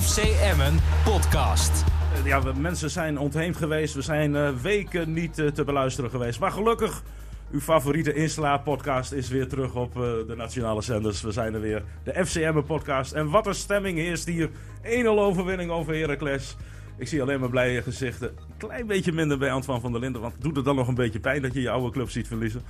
FC Emmen podcast. Eh, Ja, we, mensen zijn ontheemd geweest. We zijn eh, weken niet eh, te beluisteren geweest. Maar gelukkig, uw favoriete Insla-podcast is weer terug op de nationale zenders. We zijn er weer, de FCM-podcast. En wat een stemming heerst hier. 1-0 overwinning over Heracles. Ik zie alleen maar blije gezichten. Klein beetje minder bij Antoine van der Linden. Want doet het dan nog een beetje pijn dat je je oude club ziet verliezen?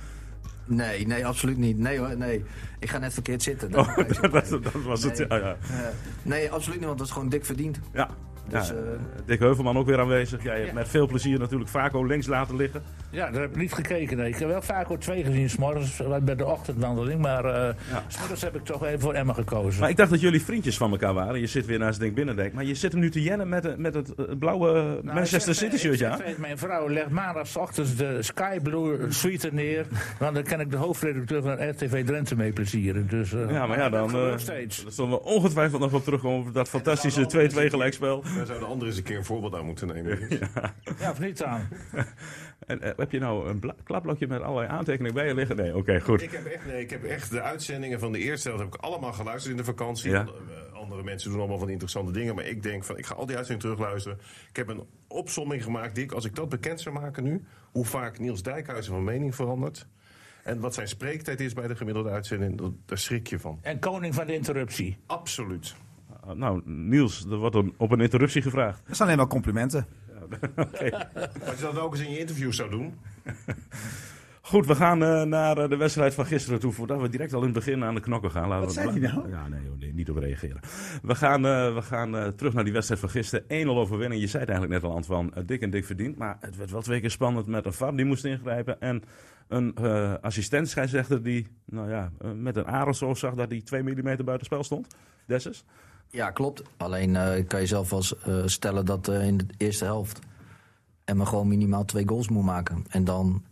Nee, nee, absoluut niet. Nee hoor, nee. Ik ga net verkeerd zitten. Oh, Dat- dat, dat was het. Nee. Ja, ja. Eh, nee, absoluut niet, want dat is gewoon dik verdiend. ja. Dus, ja, eh, Dick Heuvelman ook weer aanwezig. Jij hebt met veel plezier natuurlijk Vaco links laten liggen. Ja, daar heb ik niet gekeken. Nee. Ik heb wel vaak ook twee gezien, s'morgens bij de ochtendwandeling. Maar eh Ja. s'morgens heb ik toch even voor Emma gekozen. Maar ik dacht dat jullie vriendjes van elkaar waren. Je zit weer naast Denk Binnendijk. Maar je zit er nu te jennen met, met het eh, blauwe Nou, Manchester City zeg tegen Mijn vrouw legt maandagochtends de Sky Blue suite neer. Want dan kan ik de hoofdredacteur van RTV Drenthe mee plezieren. Dus, eh, Ja, maar ja, dan eh daar zullen we ongetwijfeld nog op terugkomen. Over dat fantastische 2-2 gelijkspel. Daar zouden anderen eens een keer een voorbeeld aan moeten nemen. Ja, of niet aan. En, eh, heb je nou een klapblokje met allerlei aantekeningen bij je liggen? Nee, oké, goed. Ik heb, echt, nee, ik heb echt de uitzendingen van de eerste helft heb ik allemaal geluisterd in de vakantie. Ja. Eh, Andere mensen doen allemaal van die interessante dingen. Maar ik denk van, ik ga al die uitzendingen terugluisteren. Ik heb een opsomming gemaakt, Dick. Als ik dat bekend zou maken nu. Hoe vaak Niels Dijkhuizen van mening verandert. En wat zijn spreektijd is bij de gemiddelde uitzending. dat- Daar schrik je van. En koning van de interruptie. Absoluut. Uh, nou, Niels, er wordt een, op een interruptie gevraagd. Dat zijn alleen maar complimenten. Als je dat ook eens in je interview zou doen. Goed, we gaan eh, naar eh, de wedstrijd van gisteren toe. Voordat we direct al in het begin aan de knokken gaan. Laten Wat we zei hij nou? Ja, nee, joh, nee, niet op reageren. We gaan, eh, we gaan eh, terug naar die wedstrijd van gisteren. 1-0 overwinning. Je zei het eigenlijk net al, Antoine. Uh, dik en dik verdiend. Maar het werd wel twee keer spannend met een VAR die moest ingrijpen. En een uh, assistent-scheidsrechter die nou ja, uh, met een aerosol zag dat hij 2 mm buiten spel stond. Dessus. Ja, klopt. Alleen uh, kan je zelf wel uh, stellen dat uh, in de eerste helft Emma gewoon minimaal twee goals moet maken. En dan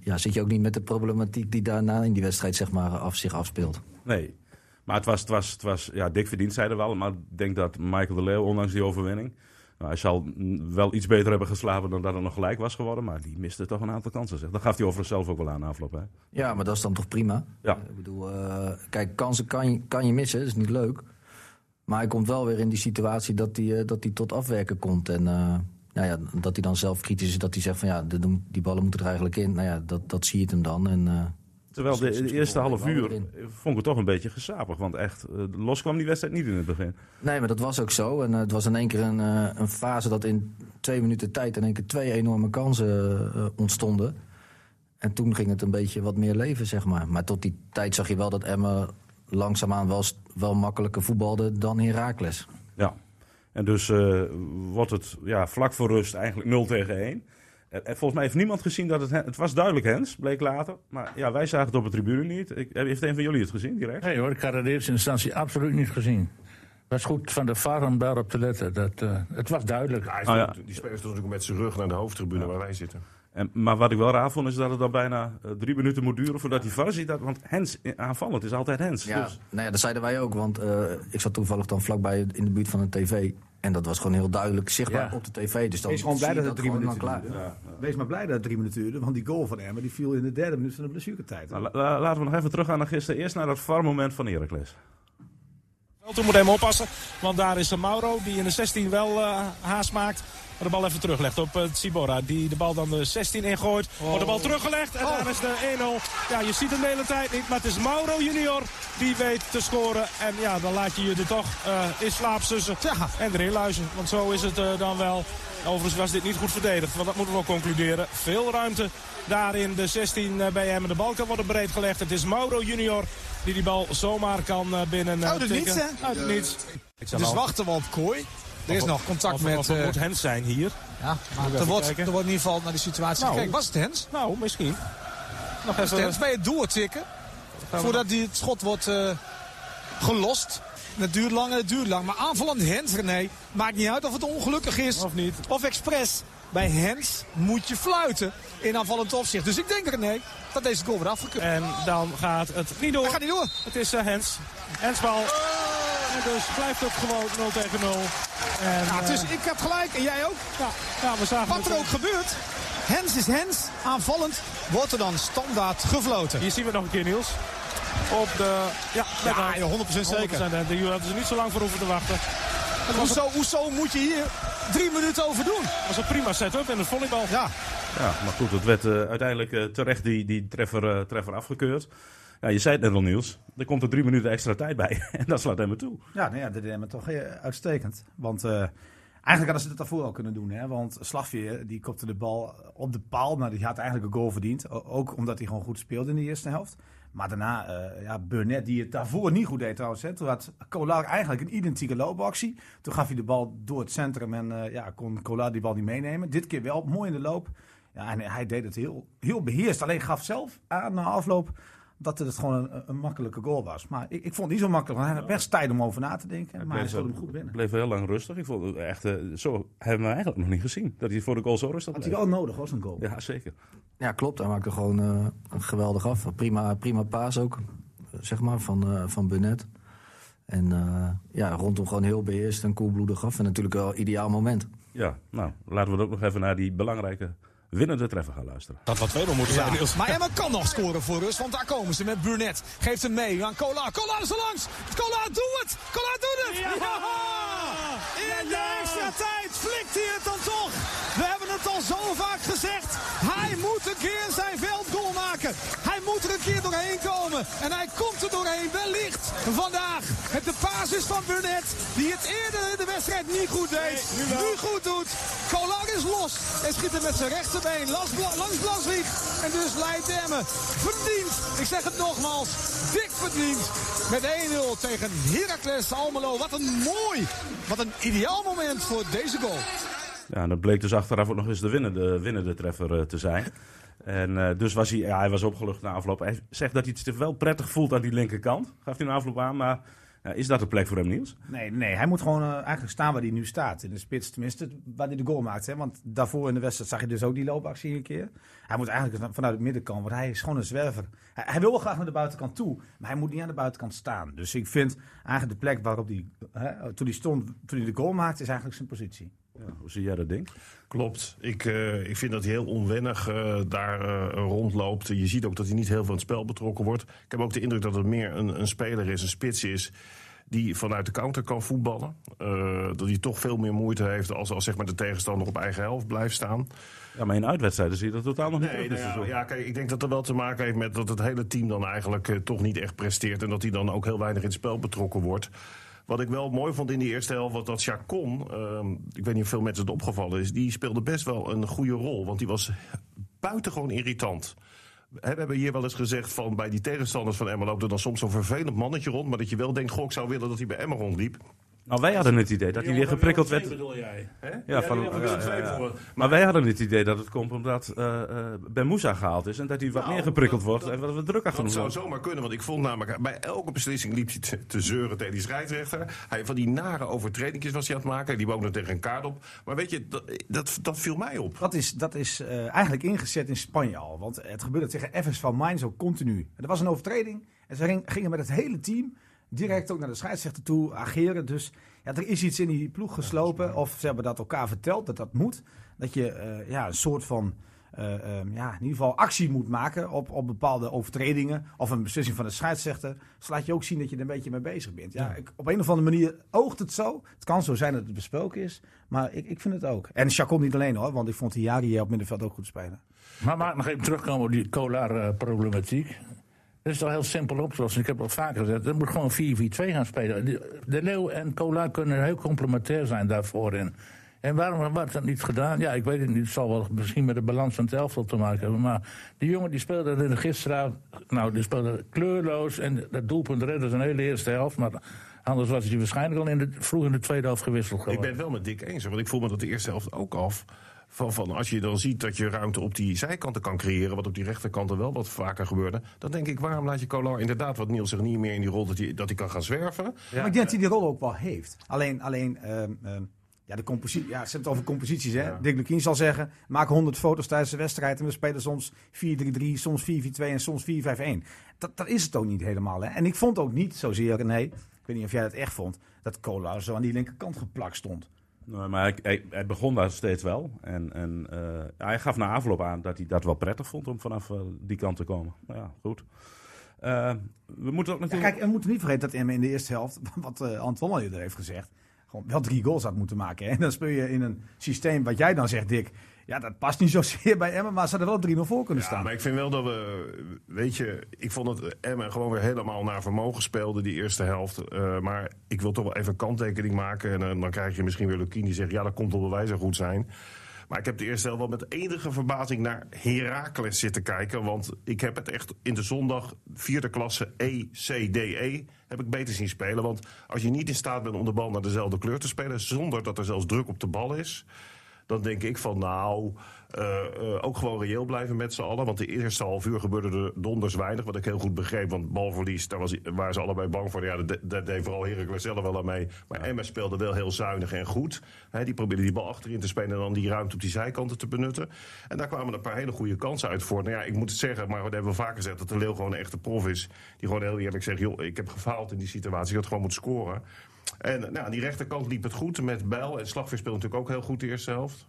ja, zit je ook niet met de problematiek die daarna in die wedstrijd zeg maar, af, zich afspeelt. Nee, maar het was, het was, het was ja, dik verdiend, zeiden we wel. Maar ik denk dat Michael de Leeuw, ondanks die overwinning... Nou, hij zal wel iets beter hebben geslapen dan dat het nog gelijk was geworden. Maar die miste toch een aantal kansen. Zeg. Dat gaf hij overigens zelf ook wel aan de afloop. Hè? Ja, maar dat is dan toch prima? Ja. Ik bedoel, kijk, kansen kan je, kan je missen, dat is niet leuk. Maar hij komt wel weer in die situatie dat hij, uh, dat hij tot afwerken komt. En uh, nou ja, dat hij dan zelf kritisch is, dat hij zegt van ja, de, die ballen moeten er eigenlijk in. Nou ja, dat, dat zie je hem dan. En, uh, Terwijl de, de eerste half uur vond ik het toch een beetje gesapig. Want echt, los kwam die wedstrijd niet in het begin. Nee, maar dat was ook zo. En uh, het was in één keer een, uh, een fase dat in twee minuten tijd... in één keer twee enorme kansen uh, ontstonden. En toen ging het een beetje wat meer leven, zeg maar. Maar tot die tijd zag je wel dat Emma langzaamaan wel, wel makkelijker voetbalde dan Heracles. Ja, en dus uh, wordt het ja, vlak voor rust eigenlijk 0 tegen 1. En volgens mij heeft niemand gezien dat het... Het was duidelijk Hens, bleek later. Maar ja, wij zagen het op de tribune niet. Ik, heeft een van jullie het gezien direct? Nee hoor, ik had het in eerste instantie absoluut niet gezien. Het was goed van de VAR om daarop te letten. Dat, uh, het was duidelijk. Ja, oh, ja. Die spelers natuurlijk met zijn rug naar de hoofdtribune ja. waar wij zitten. En, maar wat ik wel raar vond, is dat het dan bijna uh, drie minuten moet duren voordat hij VAR ziet. Dat, want Hens aanvallend is altijd Hens. Ja, dus. nou ja, dat zeiden wij ook. Want uh, ik zat toevallig dan vlakbij in de buurt van een tv. En dat was gewoon heel duidelijk zichtbaar ja. op de tv. Dus dan Wees gewoon blij dat het drie minuten klaar. duurde. Ja. Wees maar blij dat het drie minuten duurde. Want die goal van Emma die viel in de derde minuut van de blessuretijd. Nou, la, laten we nog even teruggaan naar gisteren. Eerst naar dat VAR-moment van Heracles. Toen moet even oppassen, want daar is de Mauro die in de 16 wel uh, haast maakt. Maar de bal even teruglegt op uh, Tsibora. Die de bal dan de 16 ingooit. Oh. Wordt de bal teruggelegd en oh. daar is de 1-0. Ja, je ziet hem de hele tijd niet. Maar het is Mauro junior die weet te scoren. En ja, dan laat je je er toch uh, in slaap sussen. Ja. En erin luisteren. Want zo is het uh, dan wel. Overigens was dit niet goed verdedigd. Want dat moeten we wel concluderen. Veel ruimte daar in de 16 bij hem. De bal kan worden breed gelegd. Het is Mauro junior die die bal zomaar kan binnen Uit het niets, hè? Uit het niets. Dus wachten we op Kooi. Er is nog contact met... Of het uh, moet Hens zijn hier. Ja, maar er wordt, er wordt in ieder geval naar de situatie nou, gekeken. Was het Hens? Nou, misschien. Nog even... Hens bij het doortikken. Voordat die het schot wordt uh, gelost. Het duurt lang en het duurt lang. Maar aanvallend Hens, René, maakt niet uit of het ongelukkig is. Of niet. Of expres. Bij Hens moet je fluiten in aanvallend opzicht. Dus ik denk, René, dat deze goal wordt afgekund. En dan gaat het niet door. Hij gaat niet door. Het is uh, Hens. Hens bal. En dus blijft het gewoon 0 tegen 0. En, ja, dus ik heb gelijk en jij ook. Ja, ja we zagen Wat er ook gebeurt. Hens is Hens. Aanvallend wordt er dan standaard gefloten. Hier zien we het nog een keer, Niels. Op de... Ja, ja 100% zeker. 100%, de hadden ze niet zo lang voor hoeven te wachten. Hoezo, hoezo moet je hier drie minuten over doen? Dat was een prima setup en het volleybal. Ja, Ja, maar goed, het werd eh, uiteindelijk eh, terecht die, die treffer, eh, treffer afgekeurd. Ja, je zei het net al, Niels. Er komt er drie minuten extra tijd bij. en dat slaat hem toe. Ja, nou ja, dat deed me toch uitstekend. Want eh, eigenlijk hadden ze het daarvoor al kunnen doen. Hè? Want Slagveer die kopte de bal op de paal. Nou, die had eigenlijk een goal verdiend. Ook omdat hij gewoon goed speelde in de eerste helft. Maar daarna, eh ja, Burnett, die het daarvoor niet goed deed trouwens. Hè? Toen had Kolar eigenlijk een identieke loopactie. Toen gaf hij de bal door het centrum en eh, ja, kon Kolar die bal niet meenemen. Dit keer wel, mooi in de loop. Ja, en hij deed het heel, heel beheerst. Alleen gaf zelf aan na afloop dat het gewoon een, een makkelijke goal was. Maar ik, ik vond het niet zo makkelijk. Want hij had best tijd om over na te denken. maar hij schoot hem goed binnen. bleef heel lang rustig. Ik vond het echt, eh, zo hebben we eigenlijk nog niet gezien. Dat hij voor de goal zo rustig Had hij wel nodig, was een goal. Ja, zeker. Ja, klopt. Hij maakte gewoon eh, geweldig af. Prima, prima paas ook, zeg maar, van, eh van Burnett. En eh, ja, rondom gewoon heel beheerst en koelbloedig af. En natuurlijk wel een ideaal moment. Ja, nou, laten we ook nog even naar die belangrijke winnende treffer gaan luisteren. Dat wat tweemaal moeten zijn, Niels. Maar Emma kan nog scoren voor rust, want daar komen ze met Burnett. Geeft hem mee aan Cola. Cola is er langs. Cola, doe het. Cola, doet het. Ja! In de extra tijd flikt hij het dan toch. We hebben het al zo vaak gezegd. Hij moet een keer zijn veldgoal maken. Hij moet er een keer doorheen komen. En hij komt er doorheen, wellicht vandaag. Het de basis van Burnett, die het eerder in de wedstrijd niet goed deed. nu, goed doet. Kolar is los en schiet hem met zijn rechterbeen langs, Bla- langs. En dus leidt Emmen. Verdiend, ik zeg het nogmaals, dik verdiend. Met 1-0 tegen Heracles Almelo. Wat een mooi, wat een ideaal moment voor deze goal. Ja, en dat bleek dus achteraf ook nog eens de winnende, winnende treffer eh, te zijn. En eh, dus was hij, hij was opgelucht na afloop. Hij zegt dat hij het wel prettig voelt aan die linkerkant. Gaf hij na afloop aan, maar is dat de plek voor hem, Niels? Nee, nee, hij moet gewoon eh, eigenlijk staan waar hij nu staat. In de spits, tenminste, waar hij de goal maakt. Hè? Want daarvoor in de wedstrijd zag je dus ook die loopactie een keer. Hij moet eigenlijk vanuit het middenkant, want hij is gewoon een zwerver. Hij, wil wel graag naar de buitenkant toe, maar hij moet niet aan de buitenkant staan. Dus ik vind eigenlijk de plek waarop hij, toen hij stond, toen hij de goal maakte, is eigenlijk zijn positie. Ja, hoe zie jij dat ding? Klopt. Ik, eh, ik vind dat hij heel onwennig eh, daar eh, rondloopt. Je ziet ook dat hij niet heel veel in het spel betrokken wordt. Ik heb ook de indruk dat het meer een, een speler is, een spits is. Die vanuit de counter kan voetballen. Dat hij toch veel meer moeite heeft als, als zeg maar de tegenstander op eigen helft blijft staan. Ja, maar in uitwedstrijden zie je dat totaal nog niet Nee, nou ja, ja, kijk, ik denk dat dat wel te maken heeft met dat het hele team dan eigenlijk toch niet echt presteert. En dat hij dan ook heel weinig in het spel betrokken wordt. Wat ik wel mooi vond in die eerste helft, was dat Chacon, ehm, ik weet niet of veel mensen het opgevallen is, die speelde best wel een goede rol. Want die was buitengewoon irritant. We hebben hier wel eens gezegd van bij die tegenstanders van Emma loopt er dan soms zo'n vervelend mannetje rond. Maar dat je wel denkt, goh, ik zou willen dat hij bij Emma rondliep. Nou, wij hadden het idee dat hij weer geprikkeld werd. bedoel jij? Ja, van, ja, ja, ja. Maar wij hadden het idee dat het komt omdat eh eh Ben Moussa gehaald is. En dat hij wat Nou, meer geprikkeld dat- wordt. dat- en wat we druk achter Dat hem zou wordt. zomaar kunnen, want ik vond namelijk bij elke beslissing liep hij te, te zeuren tegen die scheidsrechter. Hij, van die nare overtredingjes was hij aan het maken. Die liep ook nog tegen een kaart op. Maar weet je, dat, dat, dat viel mij op. Dat is, dat is eh, eigenlijk ingezet in Spanje al. Want het gebeurde tegen FS van Mainz ook continu. Er was een overtreding en ze ging- gingen met het hele team direct ook naar de scheidsrechter toe ageren. Dus ja, er is iets in die ploeg geslopen. Of ze hebben dat elkaar verteld dat dat moet. Dat je eh, ja, een soort van eh, ehm, ja, in ieder geval actie moet maken op, op bepaalde overtredingen. Of een beslissing van de scheidsrechter. Dus laat je ook zien dat je er een beetje mee bezig bent. Ja, ik- op een of andere manier oogt het zo. Het kan zo zijn dat het besproken is. Maar ik, ik vind het ook. En Chacon niet alleen hoor. Want ik vond Hiari op middenveld ook goed spelen. Maar maak nog even terugkomen op die Kolar-problematiek. Dat is toch heel simpel oplossen. Ik heb het al vaker gezegd. Dat moet gewoon 4-4-2 gaan spelen. De, de Leeuw en Kolar kunnen heel complementair zijn daarvoor. In. En waarom wordt dat niet gedaan? Ja, ik weet het niet. Het zal wel misschien met de balans van het elftal te maken hebben. Maar die jongen die speelde in de gisteren... Nou, die speelde kleurloos. En dat doelpunt redde zijn hele eerste helft. Maar anders was hij waarschijnlijk al in de, vroeg in de tweede helft gewisseld Ik geworden. ben het wel met Dick eens, want ik voel me dat de eerste helft ook af. Van, van als je dan ziet dat je ruimte op die zijkanten kan creëren, wat op die rechterkanten wel wat vaker gebeurde, dan denk ik, waarom laat je Kolar inderdaad, wat Niels zich niet meer in die rol dat hij, dat hij kan gaan zwerven? Maar ik denk dat hij die rol ook wel heeft. Alleen, alleen ehm, ehm, ja, de compositie, ja, ze hebben het over composities. Hè? Dick Lukien zal zeggen, maak 100 foto's tijdens de wedstrijd en we spelen soms 4-3-3, soms 4-4-2 en soms 4-5-1. Dat, dat is het ook niet helemaal. Hè? En ik vond ook niet zozeer, nee, ik weet niet of jij dat echt vond, dat Kolar zo aan die linkerkant geplakt stond. Nee, maar hij, hij, hij begon daar steeds wel. En, en eh, hij gaf na afloop aan dat hij dat wel prettig vond om vanaf eh, die kant te komen. Nou ja, goed. Eh, we moeten ook Ja, natuurlijk... kijk, we moeten niet vergeten dat in de eerste helft, wat eh Antoine al eerder heeft gezegd, gewoon wel drie goals had moeten maken. hè. En dan speel je in een systeem wat jij dan zegt, Dick. Ja, dat past niet zozeer bij Emmen, maar ze hadden wel 3-0 voor kunnen Ja, staan. maar ik vind wel dat we, weet je, ik vond dat Emmen gewoon weer helemaal naar vermogen speelde die eerste helft. Eh, maar ik wil toch wel even een kanttekening maken. En eh, dan krijg je misschien weer Lukien die zegt, ja, dat komt omdat wij zo goed zijn. Maar ik heb de eerste helft wel met enige verbazing naar Heracles zitten kijken. Want ik heb het echt in de zondag vierde klasse E, C, D, E heb ik beter zien spelen. Want als je niet in staat bent om de bal naar dezelfde kleur te spelen... zonder dat er zelfs druk op de bal is... dan denk ik van nou, eh, eh, ook gewoon reëel blijven met z'n allen. Want de eerste half uur gebeurde er donders weinig. Wat ik heel goed begreep, want balverlies, daar was, waren ze allebei bang voor. Ja, dat, dat deed vooral Heracles zelf wel aan mee. Maar Emma speelde wel heel zuinig en goed. Hè, die probeerde die bal achterin te spelen en dan die ruimte op die zijkanten te benutten. En daar kwamen een paar hele goede kansen uit voor. Nou ja, ik moet het zeggen, maar dat hebben we vaker gezegd... dat de Leeuw gewoon een echte prof is. Die gewoon heel eerlijk zegt, joh, ik heb gefaald in die situatie. Ik had gewoon moeten scoren. En nou, die rechterkant liep het goed met Bijl. En Slagveer speelde natuurlijk ook heel goed de eerste helft.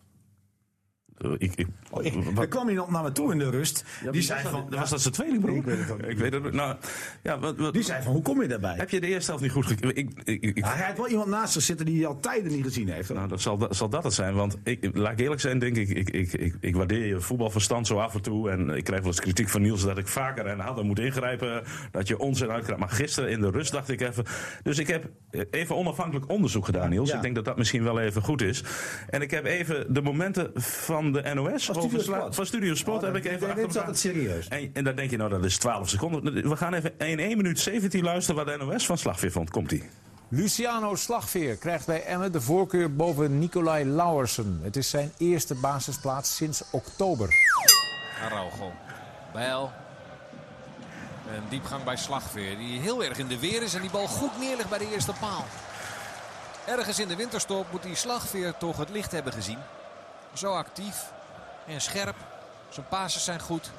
Eh, ik, ik, Oh, ik, er kwam iemand naar me toe in de rust. die, zei was van, dat, was dat zijn tweelingbroer? Ik weet het ook niet. Ik weet het ook. Nou, ja, wat, wat, die zei van, hoe kom je daarbij? heb je de eerste helft niet goed gekeken? Ik, ik, ik, Ja, hij had wel iemand naast zich zitten die hij al tijden niet gezien heeft. hoor. Nou, dat zal, dat zal dat het zijn. Want ik, laat ik eerlijk zijn, denk ik, ik, ik, ik, ik waardeer je voetbalverstand zo af en toe. En ik krijg wel eens kritiek van Niels dat ik vaker en harder moet ingrijpen. Dat je onzin uitkrijgt. Maar gisteren in de rust dacht ik even. Dus ik heb even onafhankelijk onderzoek gedaan, Niels. Ja. Ik denk dat dat misschien wel even goed is. En ik heb even de momenten van de NOS. Van Studio Sport. Van Studio Sport Oh, heb ik dat- even dit achter is elkaar. altijd serieus. En, en dan denk je, nou, dat is 12 seconden. We gaan even in 1 minuut 17 luisteren wat de NOS van Slagveer vond. Komt-ie. Luciano Slagveer krijgt bij Emmen de voorkeur boven Nicolai Lauwersen. Het is zijn eerste basisplaats sinds oktober. Araujo. Bijl. En diepgang bij Slagveer. Die heel erg in de weer is en die bal goed neerlegt bij de eerste paal. Ergens in de winterstop moet die Slagveer toch het licht hebben gezien. Zo actief en scherp. Zijn passes zijn goed.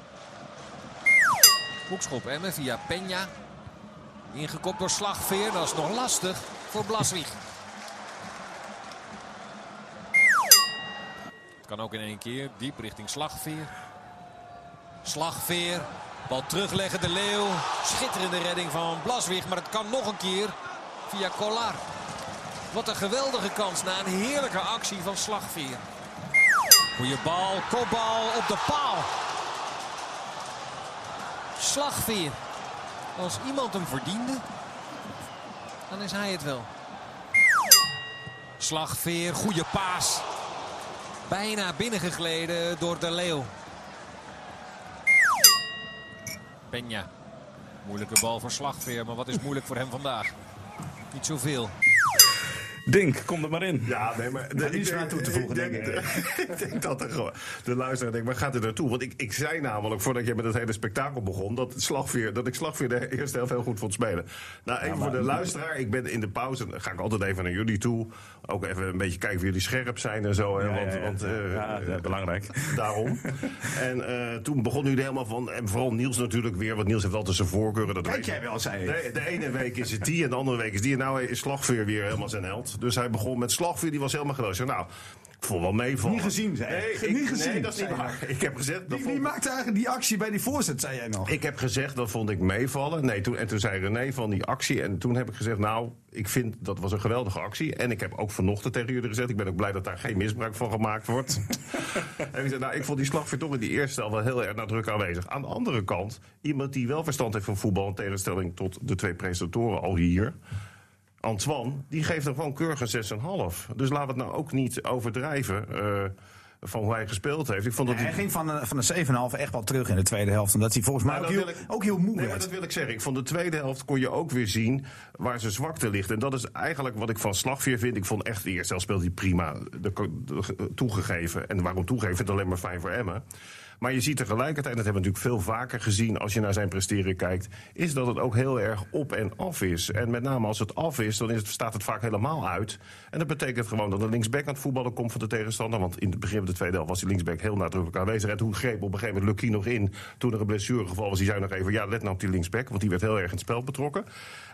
Hoekschop Emmen via Peña. Ingekopt door Slagveer. Dat is nog lastig voor Blaswig. Het kan ook in één keer. Diep richting Slagveer. Slagveer. Bal terugleggen de Leeuw. Schitterende redding van Blaswig. Maar het kan nog een keer via Collar. Wat een geweldige kans na een heerlijke actie van Slagveer. Goeie bal. Kopbal op de paal. Slagveer. Als iemand hem verdiende, dan is hij het wel. Slagveer. Goede paas. Bijna binnengegleden door de Leeuw. Peña. Moeilijke bal voor Slagveer, maar wat is moeilijk voor hem vandaag? Niet zoveel. Dink, kom er maar in. Ja, nee, maar... er niets aan toe te voegen, denk ik. ik denk dat er gewoon... De luisteraar denkt, waar gaat dit naartoe? Want ik, ik zei namelijk, voordat je met het hele spektakel begon... Dat, slagveer, dat ik Slagveer de eerste helft heel goed vond spelen. Nou, even voor de luisteraar. Ik ben in de pauze, dan ga ik altijd even naar jullie toe. Ook even een beetje kijken of jullie scherp zijn en zo. Hè, Ja, want, ja, ja. want, eh, Ja, ja, belangrijk. Daarom. en eh, toen begon nu helemaal van... En vooral Niels natuurlijk weer, want Niels heeft altijd zijn voorkeuren. Dat weet jij wel, zei de, de ene week is het die en de andere week is die. En nou is Slagveer weer helemaal zijn held. Dus hij begon met Slagveer, die was helemaal geloos. Nou, ik vond wel meevallen. Niet gezien, zei. Nee, Niet gezien, Nee, dat is niet waar. Ik heb gezegd... dat maakte eigenlijk die actie bij die voorzet, zei jij nog? ik heb gezegd, dat vond ik meevallen. Nee, toen, en toen zei René van die actie. En toen heb ik gezegd, nou, ik vind dat was een geweldige actie. En ik heb ook vanochtend tegen jullie gezegd... ik ben ook blij dat daar geen misbruik van gemaakt wordt. en ik zei, nou, ik vond die slagveer toch in die eerste helft wel heel erg nadrukkelijk aanwezig. Aan de andere kant, iemand die wel verstand heeft van voetbal... in tegenstelling tot de twee presentatoren al hier... Antoine, die geeft hem gewoon keurig een 6,5. Dus laten we het nou ook niet overdrijven... eh, van hoe hij gespeeld heeft. Ik vond dat hij hij- ging van, een- van een 7,5 echt wel terug in de tweede helft. Omdat hij volgens mij Nou, ook, heel, wil ik- ook heel moe Nee, maar werd. dat wil ik zeggen. Ik vond de tweede helft kon je ook weer zien waar zijn zwakte ligt. En dat is eigenlijk wat ik van Slagveer vind. Ik vond echt de eerste helft speelde hij prima de, de- toegegeven. En waarom toegeven? ik alleen maar fijn voor Emmen. Maar je ziet tegelijkertijd, dat hebben we natuurlijk veel vaker gezien als je naar zijn presteren kijkt, is dat het ook heel erg op en af is. En met name als het af is, dan is het, staat het vaak helemaal uit. En dat betekent gewoon dat de linksback aan het voetballen komt van de tegenstander. Want in het begin van de tweede helft was die linksback heel nadrukkelijk aanwezig. En toen greep op een gegeven moment Lucky nog in. Toen er een blessuregeval was, die zei nog even, ja, let nou op die linksback. Want die werd heel erg in het spel betrokken.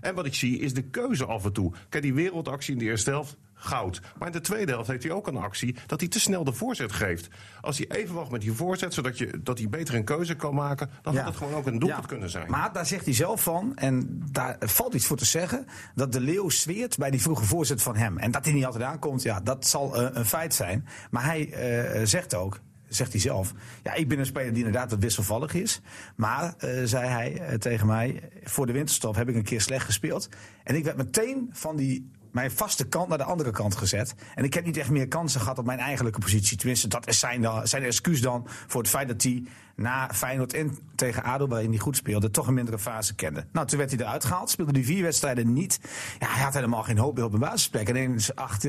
En wat ik zie is de keuze af en toe. Kijk, die wereldactie in de eerste helft, goud. Maar in de tweede helft heeft hij ook een actie dat hij te snel de voorzet geeft. Als hij even wacht met die voorzet, zodat je, dat hij beter een keuze kan maken, dan Ja. had het gewoon ook een doelpunt Ja. kunnen zijn. Maar daar zegt hij zelf van, en daar valt iets voor te zeggen, dat de Leeuw zweert bij die vroege voorzet van hem. En dat hij niet altijd aankomt, ja, dat zal eh, een feit zijn. Maar hij eh, zegt ook, zegt hij zelf, ja, ik ben een speler die inderdaad wat wisselvallig is. Maar, eh, zei hij tegen mij, voor de winterstop heb ik een keer slecht gespeeld. En ik werd meteen van die mijn vaste kant naar de andere kant gezet. En ik heb niet echt meer kansen gehad op mijn eigenlijke positie. Tenminste, dat is zijn, dan- zijn excuus dan voor het feit dat hij na Feyenoord en tegen ADO, waarin hij goed speelde, toch een mindere fase kende. Nou, toen werd hij eruit gehaald, speelde die vier wedstrijden niet. Ja, hij had helemaal geen hoop meer op een basisplek. En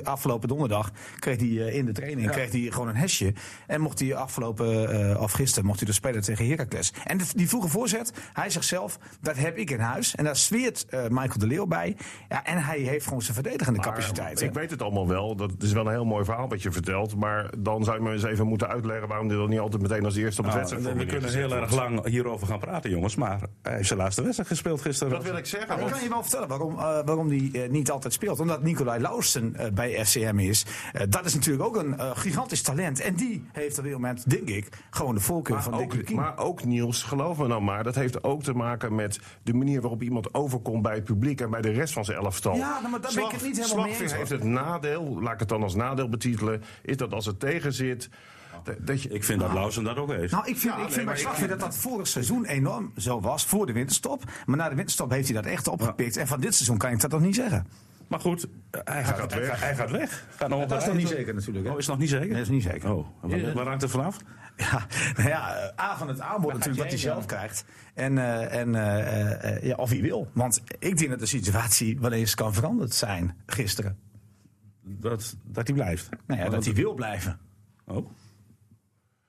afgelopen donderdag kreeg hij eh, in de training kreeg hij gewoon een hesje. En mocht hij afgelopen, eh, of gisteren, mocht hij dus spelen tegen Heracles. En die vroege voorzet, hij zegt zelf, dat heb ik in huis. En daar zweert eh, Michael de Leeuw bij. Ja, en hij heeft gewoon zijn verdedigende Maar capaciteit. Ik weet het allemaal wel. Dat is wel een heel mooi verhaal wat je vertelt. Maar dan zou je me eens even moeten uitleggen waarom dit dan niet altijd meteen als eerste op het Nou, wedstrijd we kunnen heel erg lang hierover gaan praten, jongens. Maar hij heeft zijn laatste wedstrijd gespeeld gisteren. Dat wil ik zeggen. Maar ik kan je wel vertellen waarom, eh, waarom die eh, niet altijd speelt. Omdat Nicolai Lausten eh, bij FCM is. Dat is natuurlijk ook een gigantisch talent. En die heeft op dit moment, denk ik, gewoon de voorkeur van Maar Dick ook, Lukien. maar ook Niels, geloof me nou maar, dat heeft ook te maken met de manier waarop iemand overkomt bij het publiek en bij de rest van zijn elftal. Ja, nou, maar daar ben ik het niet helemaal mee eens, heeft het nadeel, laat ik het dan als nadeel betitelen, is dat als het tegen zit, dat- dat je, Ik vind dat Lausen dat ook heeft. Nou, ik vind, Ja, ik nee, vind maar ik dat dat vorig seizoen enorm zo was, voor de winterstop. Maar na de winterstop heeft hij dat echt opgepikt. En van dit seizoen kan ik dat nog niet zeggen. Maar goed, hij gaat, gaat hij weg. gaat- Hij gaat weg. Gaat Dat is nog niet zeker natuurlijk. hè? Oh, is nog niet zeker? Nee, dat is niet zeker. Oh, waar, waar hangt het vanaf? Ja, nou ja, eh, A van het aanbod natuurlijk wat hij zelf krijgt. En, eh, en eh, eh, ja, of hij wil. Want ik denk dat de situatie wel eens kan veranderd zijn gisteren. Dat, dat hij blijft. Nou ja, dat hij wil blijven. Oh.